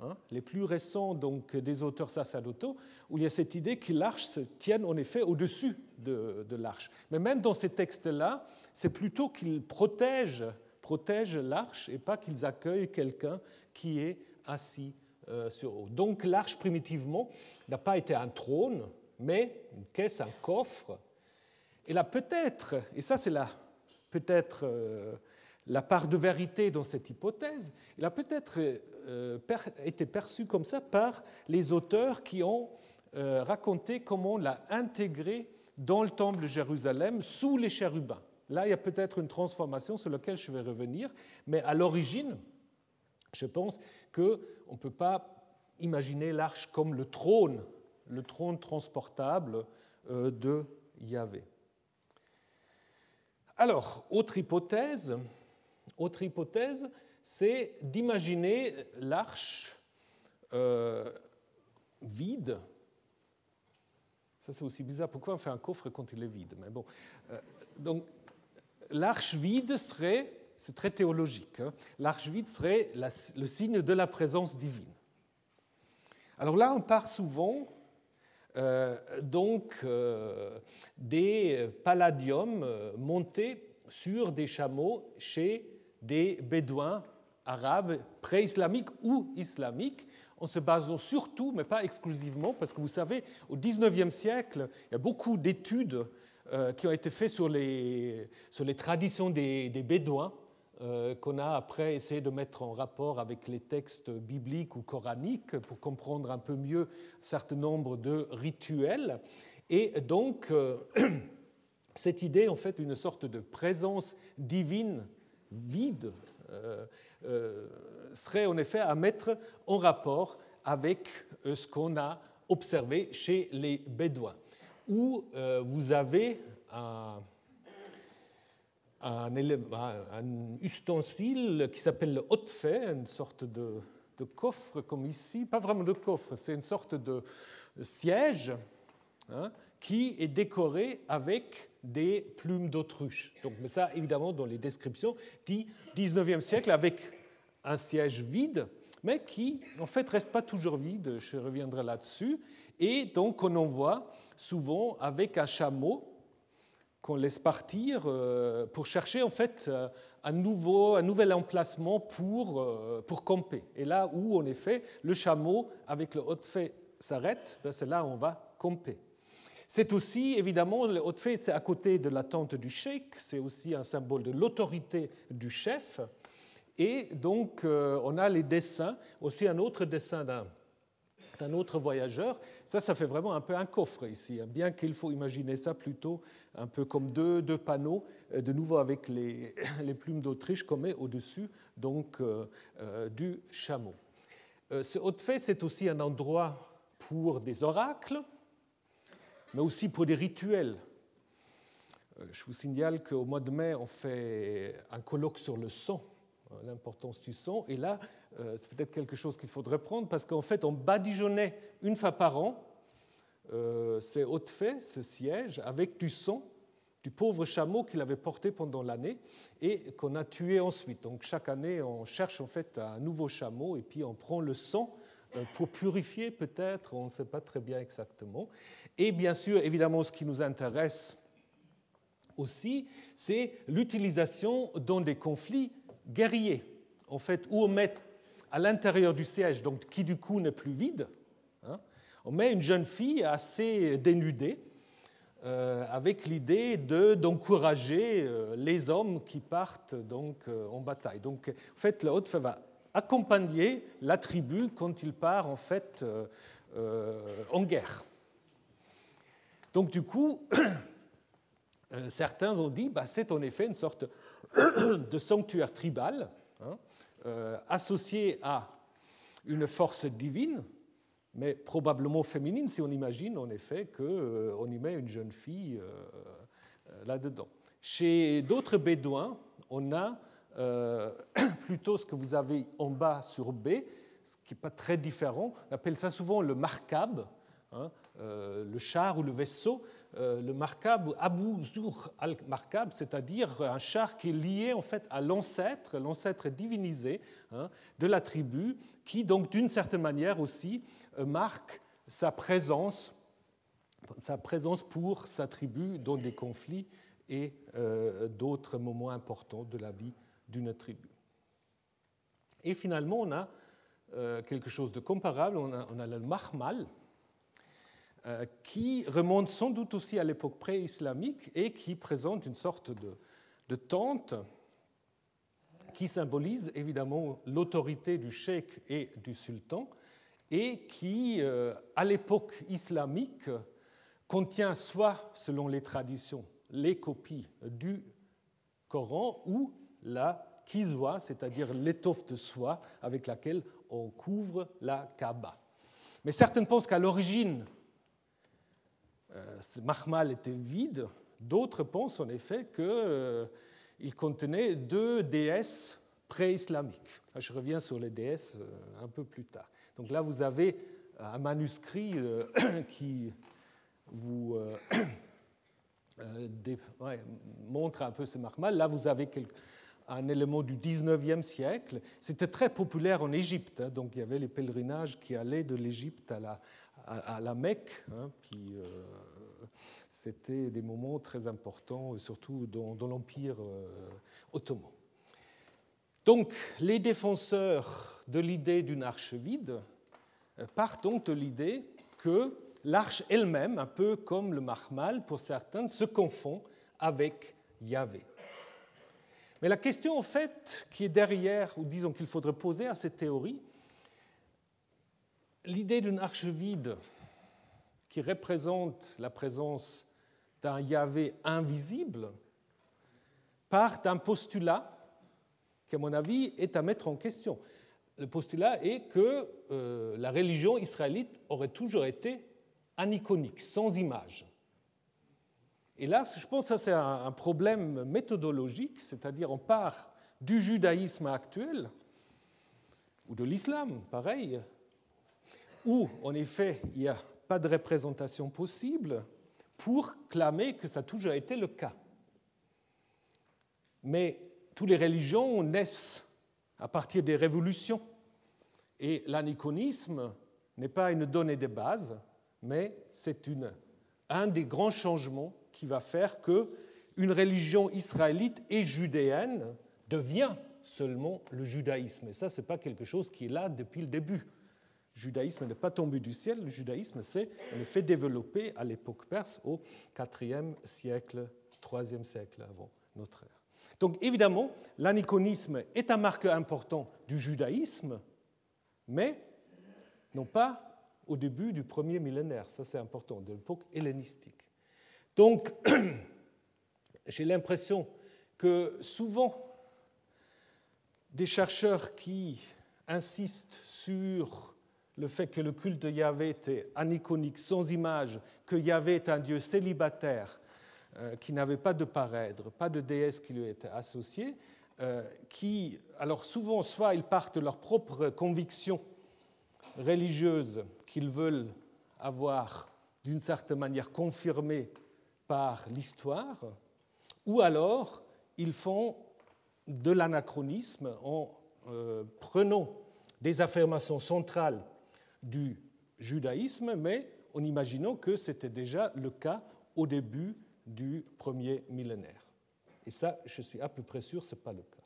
hein, les plus récents donc des auteurs sacerdotaux, où il y a cette idée que l'arche se tienne en effet au-dessus de, l'arche. Mais même dans ces textes-là, c'est plutôt qu'ils protègent l'arche et pas qu'ils accueillent quelqu'un qui est assis euh, Donc l'arche primitivement n'a pas été un trône, mais une caisse, un coffre. Et là peut-être, et ça c'est là peut-être euh, la part de vérité dans cette hypothèse, il a peut-être euh, été perçu comme ça par les auteurs qui ont raconté comment on l'a intégré dans le temple de Jérusalem sous les chérubins. Là, il y a peut-être une transformation sur laquelle je vais revenir, mais à l'origine, je pense qu'on ne peut pas imaginer l'arche comme le trône, le trône transportable euh, de Yahvé. Alors, autre hypothèse, autre hypothèse, c'est d'imaginer l'arche euh, vide. Ça, c'est aussi bizarre. Pourquoi on fait un coffre quand il est vide? Mais bon, euh, donc l'arche vide serait c'est très théologique. Hein. Serait le signe de la présence divine. Alors là, on part souvent euh, donc euh, des palladiums euh, montés sur des chameaux chez des bédouins arabes pré-islamiques ou islamiques, en se basant surtout, mais pas exclusivement, parce que vous savez, au XIXe siècle, il y a beaucoup d'études qui ont été faites sur les, traditions des, bédouins qu'on a après essayé de mettre en rapport avec les textes bibliques ou coraniques pour comprendre un peu mieux un certain nombre de rituels. Et donc, euh, cette idée, en fait, d'une sorte de présence divine vide, euh, serait en effet à mettre en rapport avec ce qu'on a observé chez les Bédouins, où vous avez un un, ustensile qui s'appelle le hotfait, une sorte de, coffre comme ici, pas vraiment de coffre, c'est une sorte de siège hein, qui est décoré avec des plumes d'autruche. Donc, mais ça, évidemment, dans les descriptions, dit 19e siècle avec un siège vide, mais qui, en fait, reste pas toujours vide, je reviendrai là-dessus, et donc on en voit souvent avec un chameau qu'on laisse partir euh, pour chercher en fait euh, un, nouveau, un nouvel emplacement pour, euh, pour camper. Et là où, en effet, le chameau avec le haut fait s'arrête, ben, c'est là où on va camper. C'est aussi, évidemment, le haut fait, c'est à côté de la tente du cheikh, c'est aussi un symbole de l'autorité du chef. Et donc, on a les dessins, aussi un autre dessin d'un un autre voyageur. Ça, ça fait vraiment un peu un coffre ici, hein. bien qu'il faut imaginer ça plutôt un peu comme deux, panneaux, euh, de nouveau avec les, plumes d'Autriche qu'on met au-dessus donc euh, euh, du chameau. ce haut fait, c'est aussi un endroit pour des oracles, mais aussi pour des rituels. Je vous signale qu'au mois de mai, on fait un colloque sur le sang euh, l'importance du son. Et là, euh, c'est peut-être quelque chose qu'il faudrait prendre parce qu'en fait, on badigeonnait une fois par an euh, ces hautes faits, ce siège, avec du son du pauvre chameau qu'il avait porté pendant l'année et qu'on a tué ensuite. Donc chaque année, on cherche en fait un nouveau chameau et puis on prend le sang pour purifier peut-être, on ne sait pas très bien exactement. Et bien sûr, évidemment, ce qui nous intéresse aussi, c'est l'utilisation dans des conflits guerriers, en fait, où on met à l'intérieur du siège, donc qui du coup n'est plus vide, hein, on met une jeune fille assez dénudée, euh, avec l'idée d'encourager euh, les hommes qui partent donc euh, en bataille. Donc, en fait, la haute va accompagner la tribu quand il part en fait en guerre. Donc, du coup, certains ont dit, bah, c'est en effet une sorte de sanctuaire tribal hein, associé à une force divine mais probablement féminine si on imagine en effet qu'on euh, y met une jeune fille euh, euh, là-dedans. Chez d'autres bédouins, on a plutôt ce que vous avez en bas sur B, ce qui n'est pas très différent. On appelle ça souvent le markab, hein, le char ou le vaisseau. Le markab, Abu Zur al-Markab, c'est-à-dire un char qui est lié en fait à l'ancêtre, l'ancêtre divinisé hein, de la tribu, qui donc d'une certaine manière aussi euh, marque sa présence, sa présence pour sa tribu dans des conflits et euh, d'autres moments importants de la vie d'une tribu. Et finalement, on a euh, quelque chose de comparable, on a, le mahmal, qui remonte sans doute aussi à l'époque pré-islamique et qui présente une sorte de, tente qui symbolise évidemment l'autorité du cheikh et du sultan, et qui, euh, à l'époque islamique, contient soit, selon les traditions, les copies du Coran ou la kizwa, c'est-à-dire l'étoffe de soie avec laquelle on couvre la Kaaba. Mais certains pensent qu'à l'origine, euh, ce mahmal était vide, d'autres pensent en effet qu'il euh, contenait deux déesses pré-islamiques. Je reviens sur les déesses un peu plus tard. Donc là, vous avez un manuscrit euh, qui vous euh, euh, montre un peu ce marmal. Là, vous avez un élément du 19e siècle. C'était très populaire en Égypte. Hein. donc il y avait les pèlerinages qui allaient de l'Égypte à la, à, la Mecque. Hein, c'était des moments très importants, surtout dans, l'Empire ottoman. Donc, les défenseurs de l'idée d'une arche vide euh, partent donc de l'idée que l'arche elle-même, un peu comme le mahmal pour certains, se confond avec Yahvé. Mais la question en fait qui est derrière, ou disons qu'il faudrait poser à cette théorie, l'idée d'une arche vide qui représente la présence d'un Yahvé invisible part d'un postulat qui, à mon avis, est à mettre en question. Le postulat est que euh, la religion israélite aurait toujours été aniconique, sans image. Et là, je pense que c'est un problème méthodologique, c'est-à-dire on part du judaïsme actuel, ou de l'islam, pareil, où en effet il n'y a pas de représentation possible, pour clamer que ça a toujours été le cas. Mais toutes les religions naissent à partir des révolutions. Et l'aniconisme n'est pas une donnée de base, mais c'est un des grands changements qui va faire que une religion israélite et judéenne devient seulement le judaïsme. Et ça, ce n'est pas quelque chose qui est là depuis le début. Judaïsme n'est pas tombé du ciel, le judaïsme s'est en effet développé à l'époque perse au IVe siècle, IIIe siècle avant notre ère. Donc évidemment, l'aniconisme est un marqueur important du judaïsme, mais non pas au début du premier millénaire, ça c'est important, de l'époque hellénistique. Donc j'ai l'impression que souvent des chercheurs qui insistent sur le fait que le culte de Yahvé était aniconique, sans image, que Yahvé est un Dieu célibataire, euh, qui n'avait pas de parèdre, pas de déesse qui lui était associée, euh, qui, alors souvent, soit ils partent de leurs propres convictions religieuses qu'ils veulent avoir d'une certaine manière confirmées par l'histoire, ou alors ils font de l'anachronisme en euh, prenant des affirmations centrales du judaïsme, mais en imaginant que c'était déjà le cas au début du premier millénaire. Et ça, je suis à peu près sûr, ce n'est pas le cas.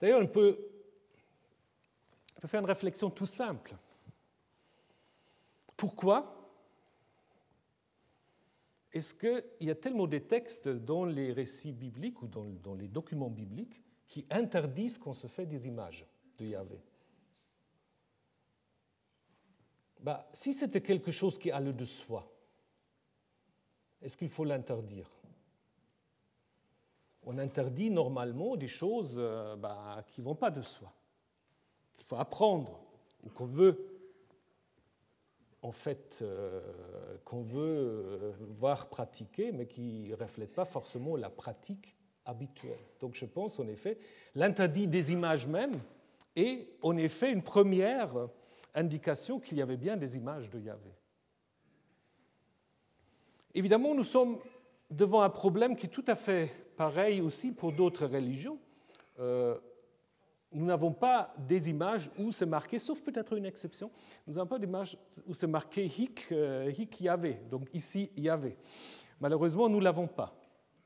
D'ailleurs, on peut, faire une réflexion tout simple. Pourquoi est-ce qu'il y a tellement de textes dans les récits bibliques ou dans, les documents bibliques qui interdisent qu'on se fait des images de Yahvé? Bah, Si c'était quelque chose qui allait de soi, est-ce qu'il faut l'interdire? On interdit normalement des choses euh, bah, qui ne vont pas de soi, qu'il faut apprendre qu'on veut en fait, euh, qu'on veut euh, voir pratiquer, mais qui ne reflète pas forcément la pratique habituelle. Donc je pense en effet, l'interdit des images même est en effet une première indication qu'il y avait bien des images de Yahvé. Évidemment, nous sommes devant un problème qui est tout à fait pareil aussi pour d'autres religions. Euh, nous n'avons pas des images où c'est marqué, sauf peut-être une exception, nous n'avons pas d'images où c'est marqué Hik, euh, Yahvé, donc ici Yahvé. Malheureusement, nous ne l'avons pas.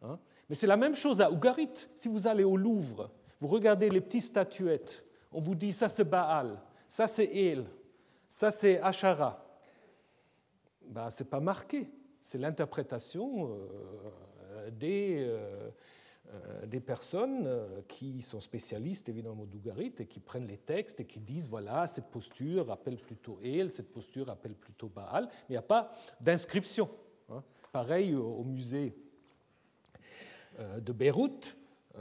Hein. Mais c'est la même chose à Ougarit. Si vous allez au Louvre, vous regardez les petites statuettes, on vous dit ça c'est Baal, ça c'est El, ça c'est Ashara. Ben, ce n'est pas marqué, c'est l'interprétation euh, des. Euh, euh, des personnes qui sont spécialistes évidemment d'Ougarit et qui prennent les textes et qui disent voilà, cette posture rappelle plutôt El, cette posture rappelle plutôt Baal, mais il n'y a pas d'inscription. Hein. Pareil au musée de Beyrouth,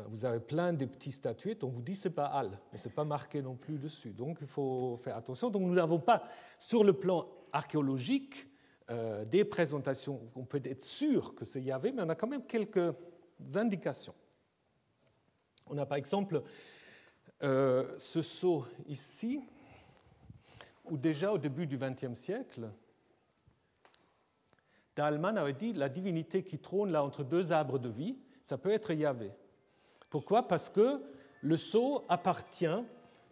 vous avez plein de petites statuettes, on vous dit c'est Baal, mais ce n'est pas marqué non plus dessus. Donc il faut faire attention. Donc nous n'avons pas, sur le plan archéologique, des présentations où on peut être sûr que c'est Yahvé, mais on a quand même quelques indications. On a par exemple euh, ce sceau ici, où déjà au début du XXe siècle, Dahlmann avait dit la divinité qui trône là entre deux arbres de vie, ça peut être Yahvé. Pourquoi? Parce que le sceau appartient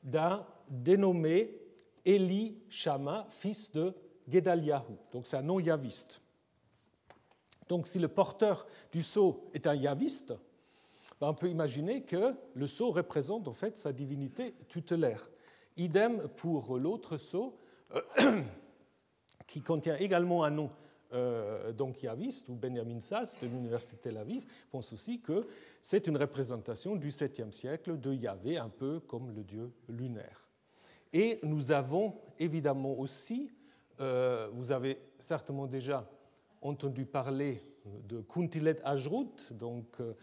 d'un dénommé Eli Shama, fils de Gedaliahu. Donc c'est un nom yaviste. Donc si le porteur du sceau est un yaviste, ben, on peut imaginer que le sceau représente en fait sa divinité tutélaire. Idem pour l'autre sceau, qui contient également un nom euh, donc yaviste, ou Benjamin Sass de l'Université Tel Aviv pense aussi que c'est une représentation du 7e siècle de Yahvé, un peu comme le dieu lunaire. Et nous avons évidemment aussi, euh, vous avez certainement déjà entendu parler de Kuntilet Ajrut, donc euh,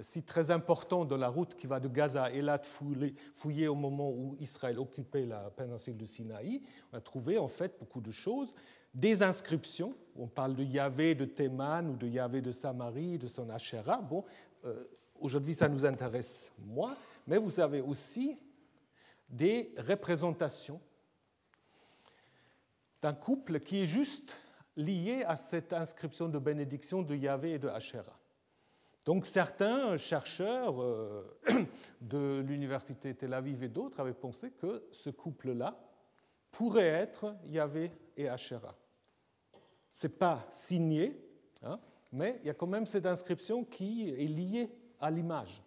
site très important de la route qui va de Gaza à Elat, fouillé au moment où Israël occupait la péninsule du Sinaï. On a trouvé en fait beaucoup de choses, des inscriptions. On parle de Yahvé de Théman ou de Yahvé de Samarie, de son Asherah. Bon, euh, aujourd'hui ça nous intéresse moins, mais vous avez aussi des représentations d'un couple qui est juste lié à cette inscription de bénédiction de Yahvé et de Asherah. Donc certains chercheurs euh, de l'université Tel Aviv et d'autres avaient pensé que ce couple-là pourrait être Yahvé et Asherah. Ce n'est pas signé, hein, mais il y a quand même cette inscription qui est liée à l'image.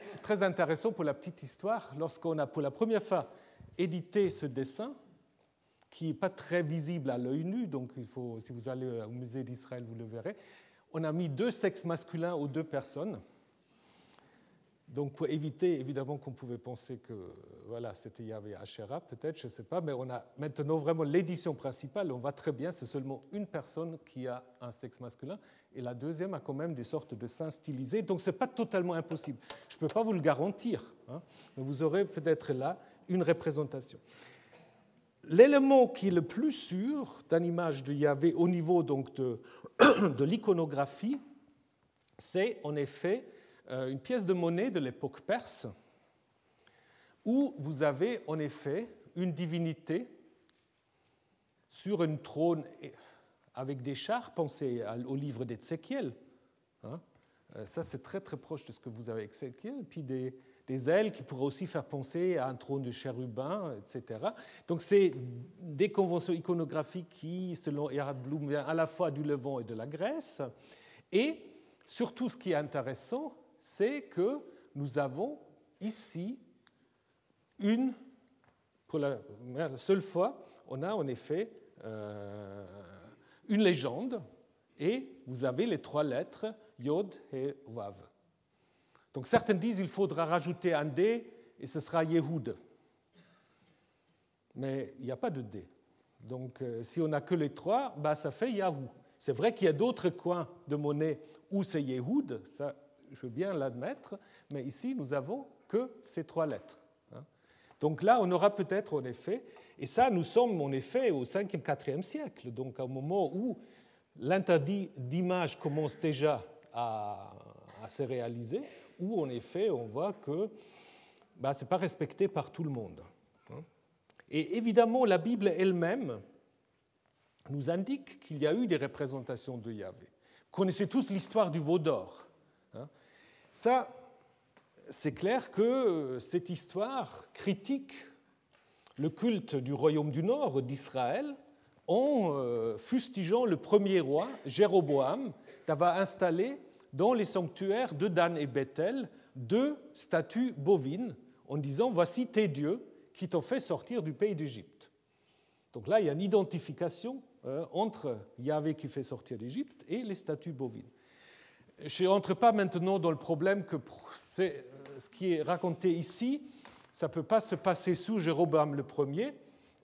C'est très intéressant pour la petite histoire. Lorsqu'on a pour la première fois édité ce dessin, qui n'est pas très visible à l'œil nu, donc il faut, si vous allez au musée d'Israël, vous le verrez. On a mis deux sexes masculins aux deux personnes. Donc pour éviter évidemment qu'on pouvait penser que voilà, c'était Yahvé Asherah, peut-être, je ne sais pas, mais on a maintenant vraiment l'édition principale, on voit très bien, c'est seulement une personne qui a un sexe masculin, et la deuxième a quand même des sortes de seins stylisés, donc ce n'est pas totalement impossible. Je ne peux pas vous le garantir, hein, mais vous aurez peut-être là une représentation. L'élément qui est le plus sûr d'une image de Yahvé au niveau donc de, de l'iconographie, c'est en effet une pièce de monnaie de l'époque perse où vous avez en effet une divinité sur un trône avec des chars, pensez au livre d'Ézéchiel. Hein. Euh, ça, c'est très très proche de ce que vous avez avec Ézéchiel, puis des, ailes qui pourraient aussi faire penser à un trône de chérubin, etc. Donc c'est des conventions iconographiques qui, selon Erhard Blum, viennent à la fois du Levant et de la Grèce. Et surtout, ce qui est intéressant, c'est que nous avons ici une, pour la, seule fois, on a en effet euh, une légende et vous avez les trois lettres Yod et Vav. Donc certains disent qu'il faudra rajouter un D et ce sera Yehoud. Mais il n'y a pas de D. Donc euh, si on n'a que les trois, bah, ça fait Yahoo. C'est vrai qu'il y a d'autres coins de monnaie où c'est Yehoud, ça je veux bien l'admettre, mais ici nous avons que ces trois lettres. Hein. Donc là, on aura peut-être en effet, et ça nous sommes en effet au 5e, 4e siècle, donc au moment où l'interdit d'image commence déjà à, se réaliser, où en effet on voit que bah, ce n'est pas respecté par tout le monde. Hein. Et évidemment, la Bible elle-même nous indique qu'il y a eu des représentations de Yahvé. Connaissez tous l'histoire du veau d'or. Ça, c'est clair que cette histoire critique le culte du royaume du Nord, d'Israël, en euh, fustigeant le premier roi, Jéroboam, d'avoir installé dans les sanctuaires de Dan et Bethel deux statues bovines en disant Voici tes dieux qui t'ont fait sortir du pays d'Égypte. Donc là, il y a une identification euh, entre Yahvé qui fait sortir d'Égypte et les statues bovines. Je n'entre pas maintenant dans le problème que euh, ce qui est raconté ici, ça ne peut pas se passer sous Jéroboam le premier,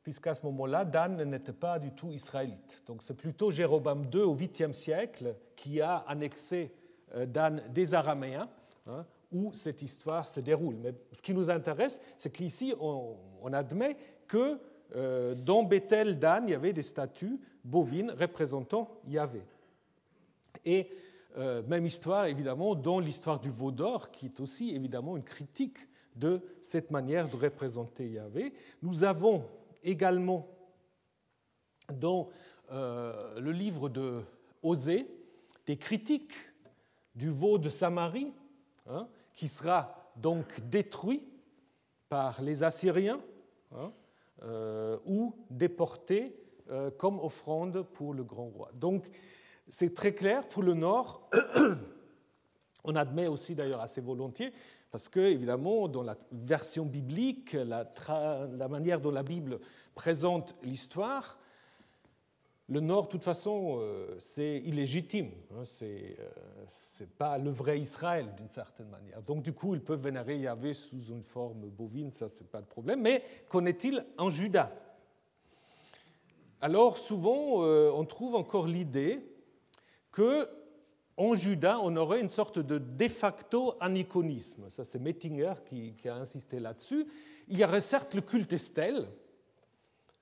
puisqu'à ce moment-là, Dan n'était pas du tout israélite. Donc c'est plutôt Jéroboam II au 8e siècle qui a annexé euh, Dan des Araméens, hein, où cette histoire se déroule. Mais ce qui nous intéresse, c'est qu'ici, on, admet que euh, dans Bethel, Dan, il y avait des statues bovines représentant Yahvé. Et euh, même histoire, évidemment, dans l'histoire du veau d'or, qui est aussi évidemment une critique de cette manière de représenter Yahvé. Nous avons également dans euh, le livre de Osée des critiques du veau de Samarie, hein, qui sera donc détruit par les Assyriens hein, euh, ou déporté comme offrande pour le grand roi. Donc c'est très clair pour le Nord. On admet aussi d'ailleurs assez volontiers parce que, évidemment, dans la version biblique, la, manière dont la Bible présente l'histoire, le Nord, de toute façon, euh, c'est illégitime. Hein, c'est n'est euh, pas le vrai Israël, d'une certaine manière. Donc, du coup, ils peuvent vénérer Yahvé sous une forme bovine, ça, c'est pas le problème. Mais qu'en est-il en Juda? Alors, souvent, euh, on trouve encore l'idée que en Juda, on aurait une sorte de de facto aniconisme. Ça, c'est Mettinger qui, a insisté là-dessus. Il y aurait certes le culte Estelle,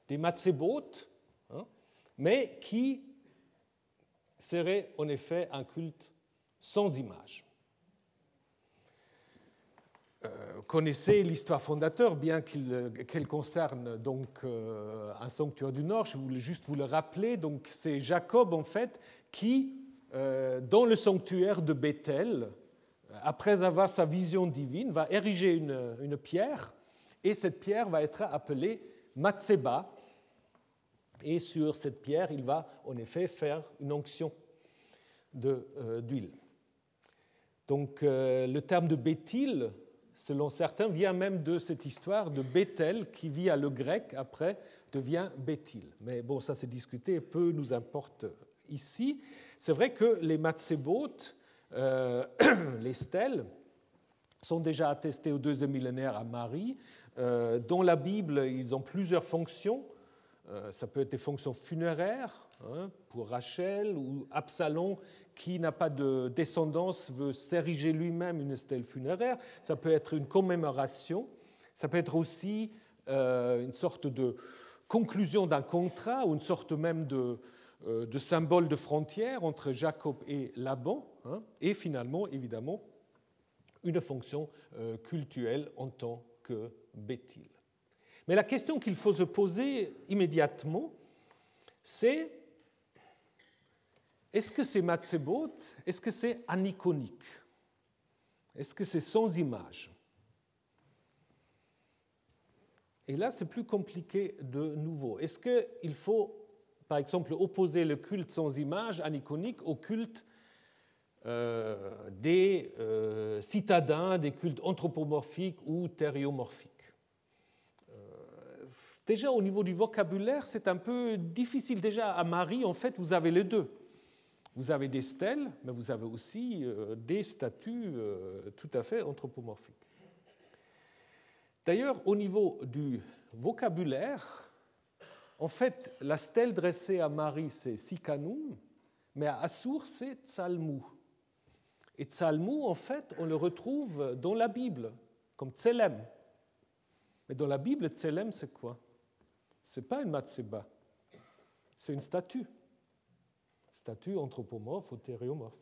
des Matzebot, hein, mais qui serait en effet un culte sans image. Euh, connaissez l'histoire fondateur, bien qu'elle concerne donc euh, un sanctuaire du Nord. Je voulais juste vous le rappeler. C'est Jacob en fait qui euh, dans le sanctuaire de Bethel, après avoir sa vision divine, va ériger une, pierre, et cette pierre va être appelée Matseba. Et sur cette pierre, il va en effet faire une onction euh, d'huile. Donc euh, le terme de Béthil, selon certains, vient même de cette histoire de Bethel qui vit le grec après devient Béthil. Mais bon, ça c'est discuté peu nous importe ici. C'est vrai que les matzebot, euh, les stèles, sont déjà attestées au deuxième millénaire à Marie. Euh, dans la Bible, ils ont plusieurs fonctions. Euh, ça peut être des fonctions funéraires hein, pour Rachel ou Absalom qui n'a pas de descendance veut s'ériger lui-même une stèle funéraire. Ça peut être une commémoration. Ça peut être aussi une sorte de conclusion d'un contrat ou une sorte même de, de symbole de frontière entre Jacob et Laban, hein, et finalement, évidemment, une fonction euh, cultuelle en tant que Béthil. Mais la question qu'il faut se poser immédiatement, c'est est-ce que c'est Matsebot Est-ce que c'est aniconique Est-ce que c'est sans image? Et là, c'est plus compliqué de nouveau. Est-ce qu'il faut, par exemple, opposer le culte sans image aniconique au culte euh, des euh, citadins, des cultes anthropomorphiques ou thériomorphiques euh, Déjà, au niveau du vocabulaire, c'est un peu difficile. Déjà, à Marie, en fait, vous avez les deux. Vous avez des stèles, mais vous avez aussi des statues tout à fait anthropomorphiques. D'ailleurs, au niveau du vocabulaire, en fait, la stèle dressée à Marie, c'est Sikanum, mais à Assur, c'est Tsalmou. Et Tsalmou, en fait, on le retrouve dans la Bible, comme Tselem. Mais dans la Bible, Tselem, c'est quoi? Ce n'est pas une matseba, c'est une statue. Statue anthropomorphe ou thériomorphe.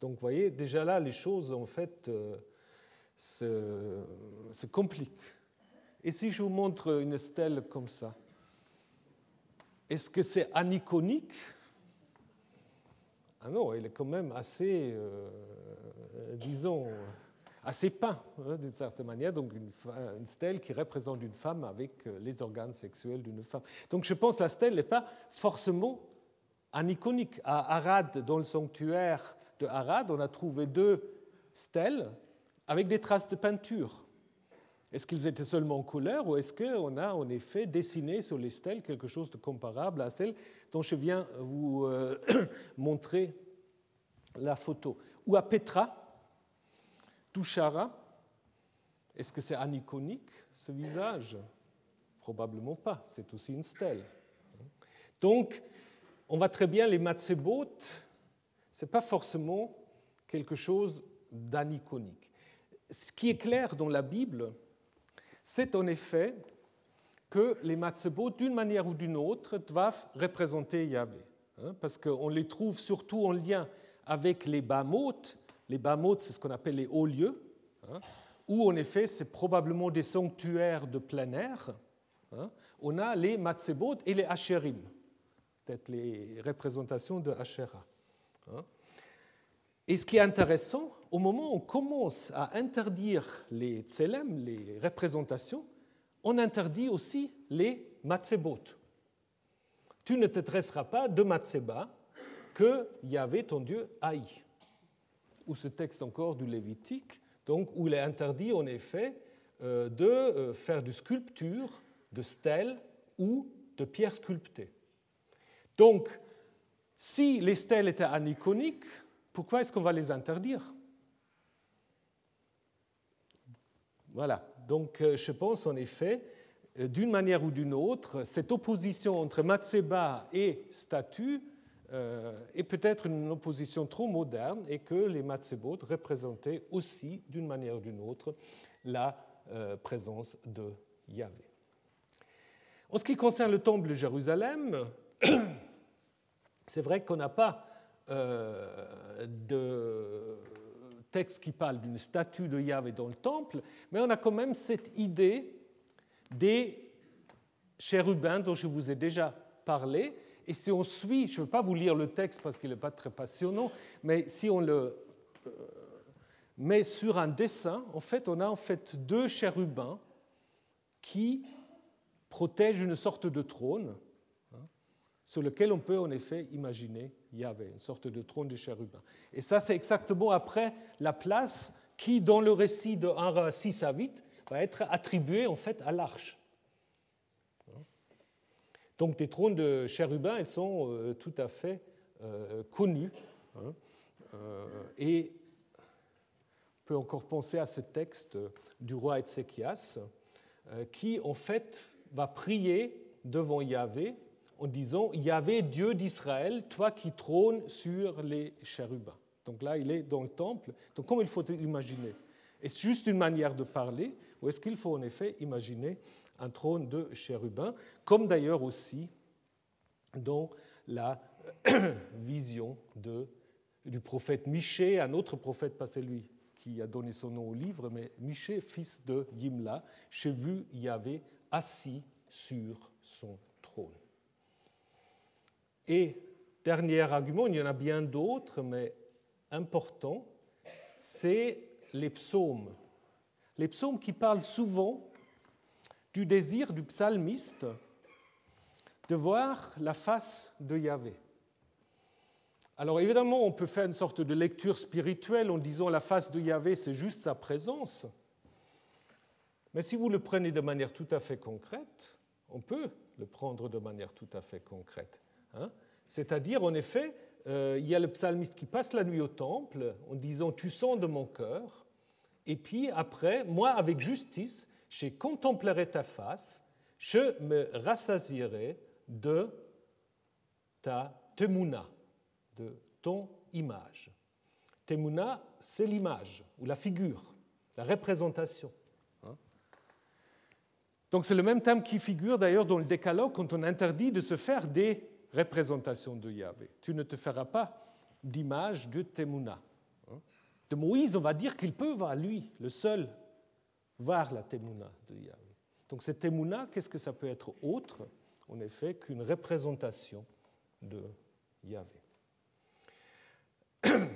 Donc, vous voyez, déjà là, les choses, en fait, euh, se, complique. Et si je vous montre une stèle comme ça, est-ce que c'est aniconique? Ah non, elle est quand même assez, euh, disons, assez peint, hein, d'une certaine manière, donc une, une, stèle qui représente une femme avec euh, les organes sexuels d'une femme. Donc je pense que la stèle n'est pas forcément aniconique. À Arad, dans le sanctuaire de Arad, on a trouvé deux stèles avec des traces de peinture. Est-ce qu'ils étaient seulement en couleur ou est-ce qu'on a en effet dessiné sur les stèles quelque chose de comparable à celle dont je viens vous euh, montrer la photo? Ou à Petra, Touchara, est-ce que c'est aniconique ce visage? Probablement pas, c'est aussi une stèle. Donc, on voit très bien les matzebot, ce n'est pas forcément quelque chose d'aniconique. Ce qui est clair dans la Bible, c'est en effet que les matzebot, d'une manière ou d'une autre, doivent représenter Yahvé. Hein, parce qu'on les trouve surtout en lien avec les bamotes. Les bamotes, c'est ce qu'on appelle les hauts lieux, hein, où en effet, c'est probablement des sanctuaires de plein air. Hein. On a les matzebot et les asherim, peut-être les représentations de Asherah. Et ce qui est intéressant, au moment où on commence à interdire les tselem, les représentations, on interdit aussi les matzebot. Tu ne te dresseras pas de matzeba que Yahvé, ton Dieu, haï. Ou ce texte encore du Lévitique, donc, où il est interdit en effet euh, de euh, faire de sculpture, de stèles ou de pierres sculptées. Donc, si les stèles étaient aniconiques, pourquoi est-ce qu'on va les interdire? Voilà, donc euh, je pense en effet, euh, d'une manière ou d'une autre, cette opposition entre Matseba et statut euh, est peut-être une opposition trop moderne et que les Matsebot représentaient aussi, d'une manière ou d'une autre, la présence de Yahvé. En ce qui concerne le temple de Jérusalem, c'est vrai qu'on n'a pas de texte qui parle d'une statue de Yahvé dans le temple, mais on a quand même cette idée des chérubins dont je vous ai déjà parlé. Et si on suit, je ne veux pas vous lire le texte parce qu'il n'est pas très passionnant, mais si on le euh, met sur un dessin, en fait, on a en fait deux chérubins qui protègent une sorte de trône sur lequel on peut en effet imaginer Yahvé, une sorte de trône de chérubin. Et ça, c'est exactement après la place qui, dans le récit de 1 6 à 8, va être attribuée en fait à l'arche. Donc des trônes de chérubins, ils sont euh, tout à fait euh, connus. Hein. Euh, et on peut encore penser à ce texte du roi Ézéchias, qui en fait va prier devant Yahvé en disant Yahvé, Dieu d'Israël, toi qui trônes sur les chérubins. Donc là, il est dans le temple. Donc, comment il faut imaginer? Est-ce juste une manière de parler ou est-ce qu'il faut en effet imaginer un trône de chérubins, comme d'ailleurs aussi dans la vision de, du prophète Michée, un autre prophète, pas celui qui a donné son nom au livre, mais Michée, fils de Yimla, j'ai vu Yahvé assis sur son. Et dernier argument, il y en a bien d'autres, mais important, c'est les psaumes. Les psaumes qui parlent souvent du désir du psalmiste de voir la face de Yahvé. Alors évidemment, on peut faire une sorte de lecture spirituelle en disant la face de Yahvé, c'est juste sa présence. Mais si vous le prenez de manière tout à fait concrète, on peut le prendre de manière tout à fait concrète. Hein. C'est-à-dire, en effet, euh, il y a le psalmiste qui passe la nuit au temple en disant Tu sens de mon cœur, et puis après, moi, avec justice, je contemplerai ta face, je me rassasierai de ta temuna, de ton image. Temuna, c'est l'image ou la figure, la représentation. Hein. Donc c'est le même thème qui figure d'ailleurs dans le décalogue quand on interdit de se faire des représentations de Yahvé. Tu ne te feras pas d'image de Temuna. Hein. De Moïse, on va dire qu'il peut voir lui, le seul, voir la Temuna de Yahvé. Donc cette Temuna, qu'est-ce que ça peut être autre, en effet, qu'une représentation de Yahvé?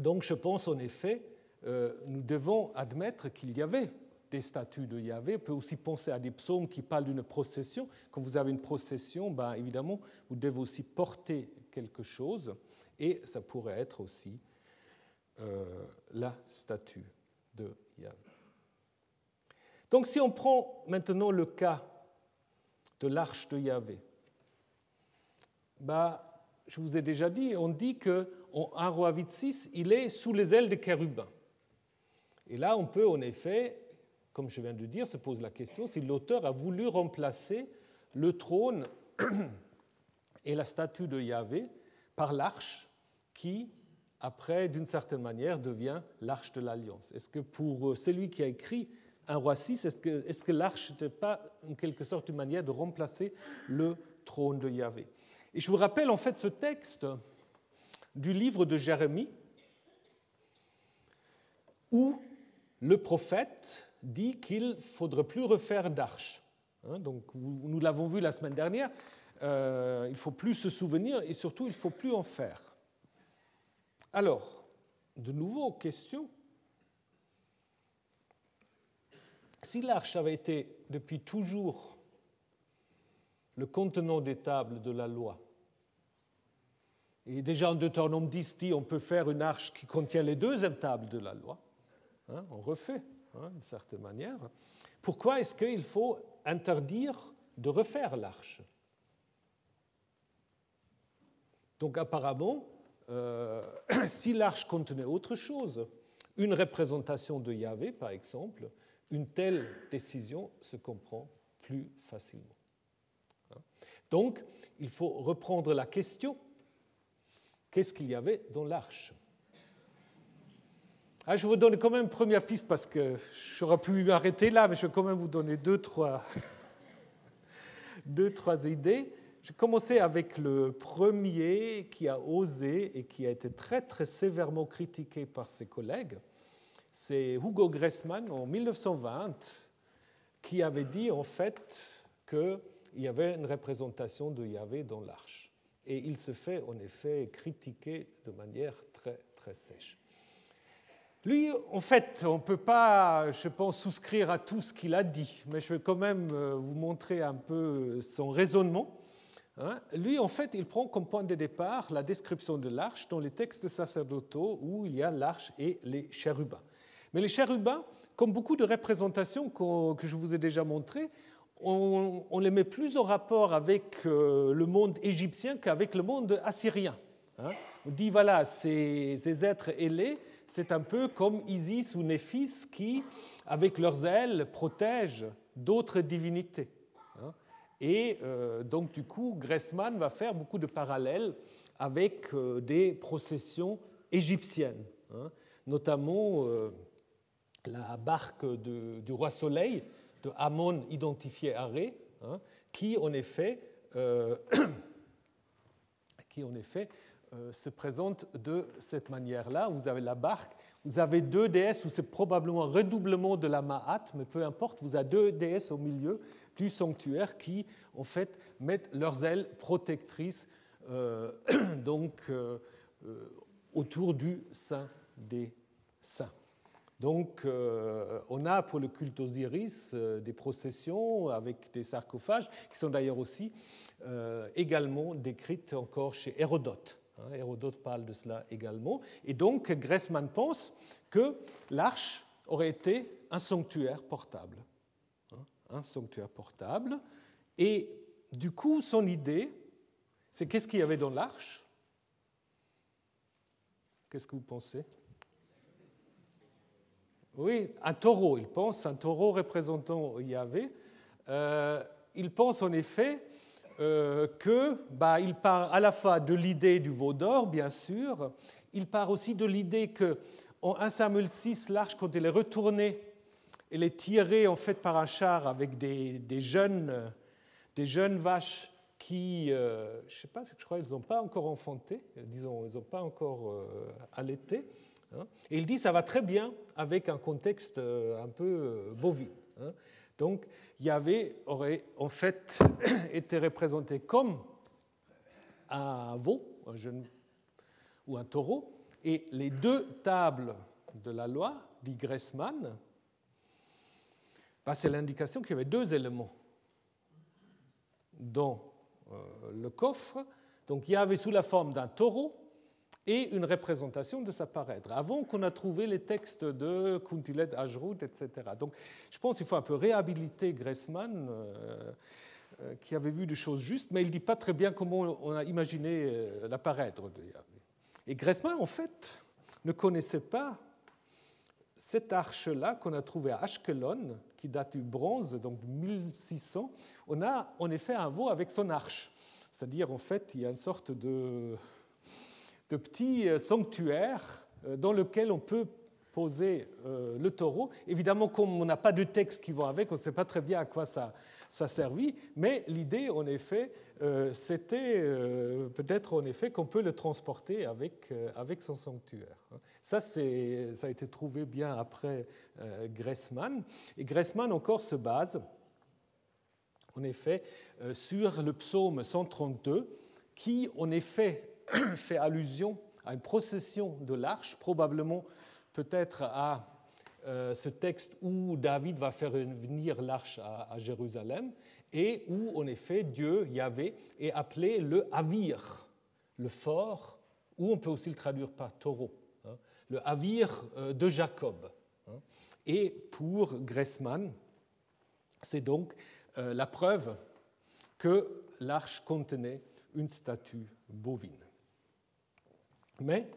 Donc je pense en effet, euh, nous devons admettre qu'il y avait des statues de Yahvé. On peut aussi penser à des psaumes qui parlent d'une procession. Quand vous avez une procession, ben, évidemment, vous devez aussi porter quelque chose, et ça pourrait être aussi euh, la statue de Yahvé. Donc si on prend maintenant le cas de l'arche de Yahvé, ben, je vous ai déjà dit, on dit que roi 6, il est sous les ailes des chérubins. Et là, on peut en effet, comme je viens de dire, se pose la question si l'auteur a voulu remplacer le trône et la statue de Yahvé par l'arche qui, après, d'une certaine manière, devient l'arche de l'Alliance. Est-ce que pour celui qui a écrit un roi 6, est-ce que, l'arche n'est pas en quelque sorte une manière de remplacer le trône de Yahvé? Et je vous rappelle en fait ce texte du livre de Jérémie, où le prophète dit qu'il ne faudrait plus refaire d'arche. Hein, donc, nous l'avons vu la semaine dernière, euh, il ne faut plus se souvenir et surtout il ne faut plus en faire. Alors, de nouveau, question. Si l'arche avait été depuis toujours le contenant des tables de la loi, et déjà en Deutéronome 10 dit on peut faire une arche qui contient les deux tables de la loi. Hein, on refait, hein, d'une certaine manière. Pourquoi est-ce qu'il faut interdire de refaire l'arche? Donc apparemment, euh, si l'arche contenait autre chose, une représentation de Yahvé par exemple, une telle décision se comprend plus facilement. Hein. Donc, il faut reprendre la question qu'est-ce qu'il y avait dans l'arche? Ah, Je vous donne quand même une première piste parce que j'aurais pu m'arrêter là, mais je vais quand même vous donner deux, trois, deux, trois idées. Je vais commencer avec le premier qui a osé et qui a été très, très sévèrement critiqué par ses collègues. C'est Hugo Gressmann en 1920 qui avait dit en fait qu'il y avait une représentation de Yahvé dans l'arche et il se fait en effet critiquer de manière très, très sèche. Lui, en fait, on ne peut pas, je pense, souscrire à tout ce qu'il a dit, mais je vais quand même euh, vous montrer un peu son raisonnement. Hein. Lui, en fait, il prend comme point de départ la description de l'arche dans les textes sacerdotaux où il y a l'arche et les chérubins. Mais les chérubins, comme beaucoup de représentations que je vous ai déjà montrées, on, les met plus en rapport avec euh, le monde égyptien qu'avec le monde assyrien. Hein. On dit, voilà, ces, êtres ailés, c'est un peu comme Isis ou Néphis qui, avec leurs ailes, protègent d'autres divinités. Hein. Et euh, donc, du coup, Gressman va faire beaucoup de parallèles avec euh, des processions égyptiennes, hein. notamment la barque du roi Soleil, de Amon identifié à Ré, hein, qui en effet, euh, qui en effet euh, se présente de cette manière-là. Vous avez la barque, vous avez deux déesses, ou c'est probablement un redoublement de la Ma'at, mais peu importe, vous avez deux déesses au milieu du sanctuaire qui, en fait, mettent leurs ailes protectrices euh, donc, autour du Saint des Saints. Donc, on a pour le culte Osiris des processions avec des sarcophages, qui sont d'ailleurs aussi également décrites encore chez Hérodote. Hein, Hérodote parle de cela également. Et donc, Gressman pense que l'arche aurait été un sanctuaire portable. Hein, un sanctuaire portable. Et du coup, son idée, c'est qu'est-ce qu'il y avait dans l'arche? Qu'est-ce que vous pensez? Oui, un taureau. Il pense un taureau représentant Yahvé. Euh, il pense en effet euh, que bah, il part à la fois de l'idée du veau d'or, bien sûr, il part aussi de l'idée que en 1 Samuel 6, l'arche, quand elle est retournée, elle est tirée en fait par un char avec des, jeunes, des jeunes vaches qui, euh, je ne sais pas, je crois qu'ils n'ont pas encore enfanté, disons, ils n'ont pas encore euh, allaité. Hein. Et il dit ça va très bien avec un contexte un peu bovin. Hein. Donc Yahvé aurait en fait été représenté comme un veau, un jeune, ou un taureau, et les deux tables de la loi, dit Gressman, bah, c'est l'indication qu'il y avait deux éléments dans euh, le coffre. Donc il y avait sous la forme d'un taureau et une représentation de sa paraître, avant qu'on a trouvé les textes de Kuntilet, Ajrout, etc. Donc je pense qu'il faut un peu réhabiliter Gressman, euh, euh, qui avait vu des choses justes, mais il ne dit pas très bien comment on a imaginé euh, la paraître Et Gressman, en fait, ne connaissait pas cette arche-là qu'on a trouvée à Ashkelon, qui date du bronze, donc 1600. On a en effet un veau avec son arche. C'est-à-dire, en fait, il y a une sorte de de petits euh, sanctuaires euh, dans lequel on peut poser euh, le taureau. Évidemment, comme on n'a pas de texte qui vont avec, on ne sait pas très bien à quoi ça, ça servit, mais l'idée, en effet, c'était peut-être en effet qu'on peut le transporter avec, avec son sanctuaire. Ça, ça a été trouvé bien après Gressman. Et Gressman encore se base, en effet, sur le psaume 132, qui, en effet, fait allusion à une procession de l'arche, probablement peut-être à euh, ce texte où David va faire venir l'arche à, Jérusalem et où, en effet, Dieu, Yahvé, est appelé le Avir, le fort, ou on peut aussi le traduire par taureau, hein, le Avir euh, de Jacob. Hein. Et pour Gressman, c'est donc euh, la preuve que l'arche contenait une statue bovine. Mais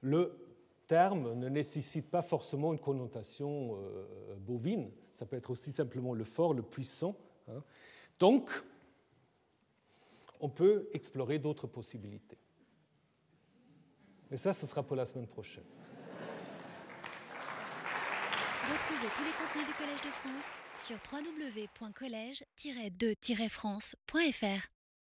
le terme ne nécessite pas forcément une connotation euh, bovine, ça peut être aussi simplement le fort, le puissant. Hein. Donc, on peut explorer d'autres possibilités. Mais ça, ce sera pour la semaine prochaine.
Retrouvez tous les contenus du Collège de France sur www.colège-2-france.fr.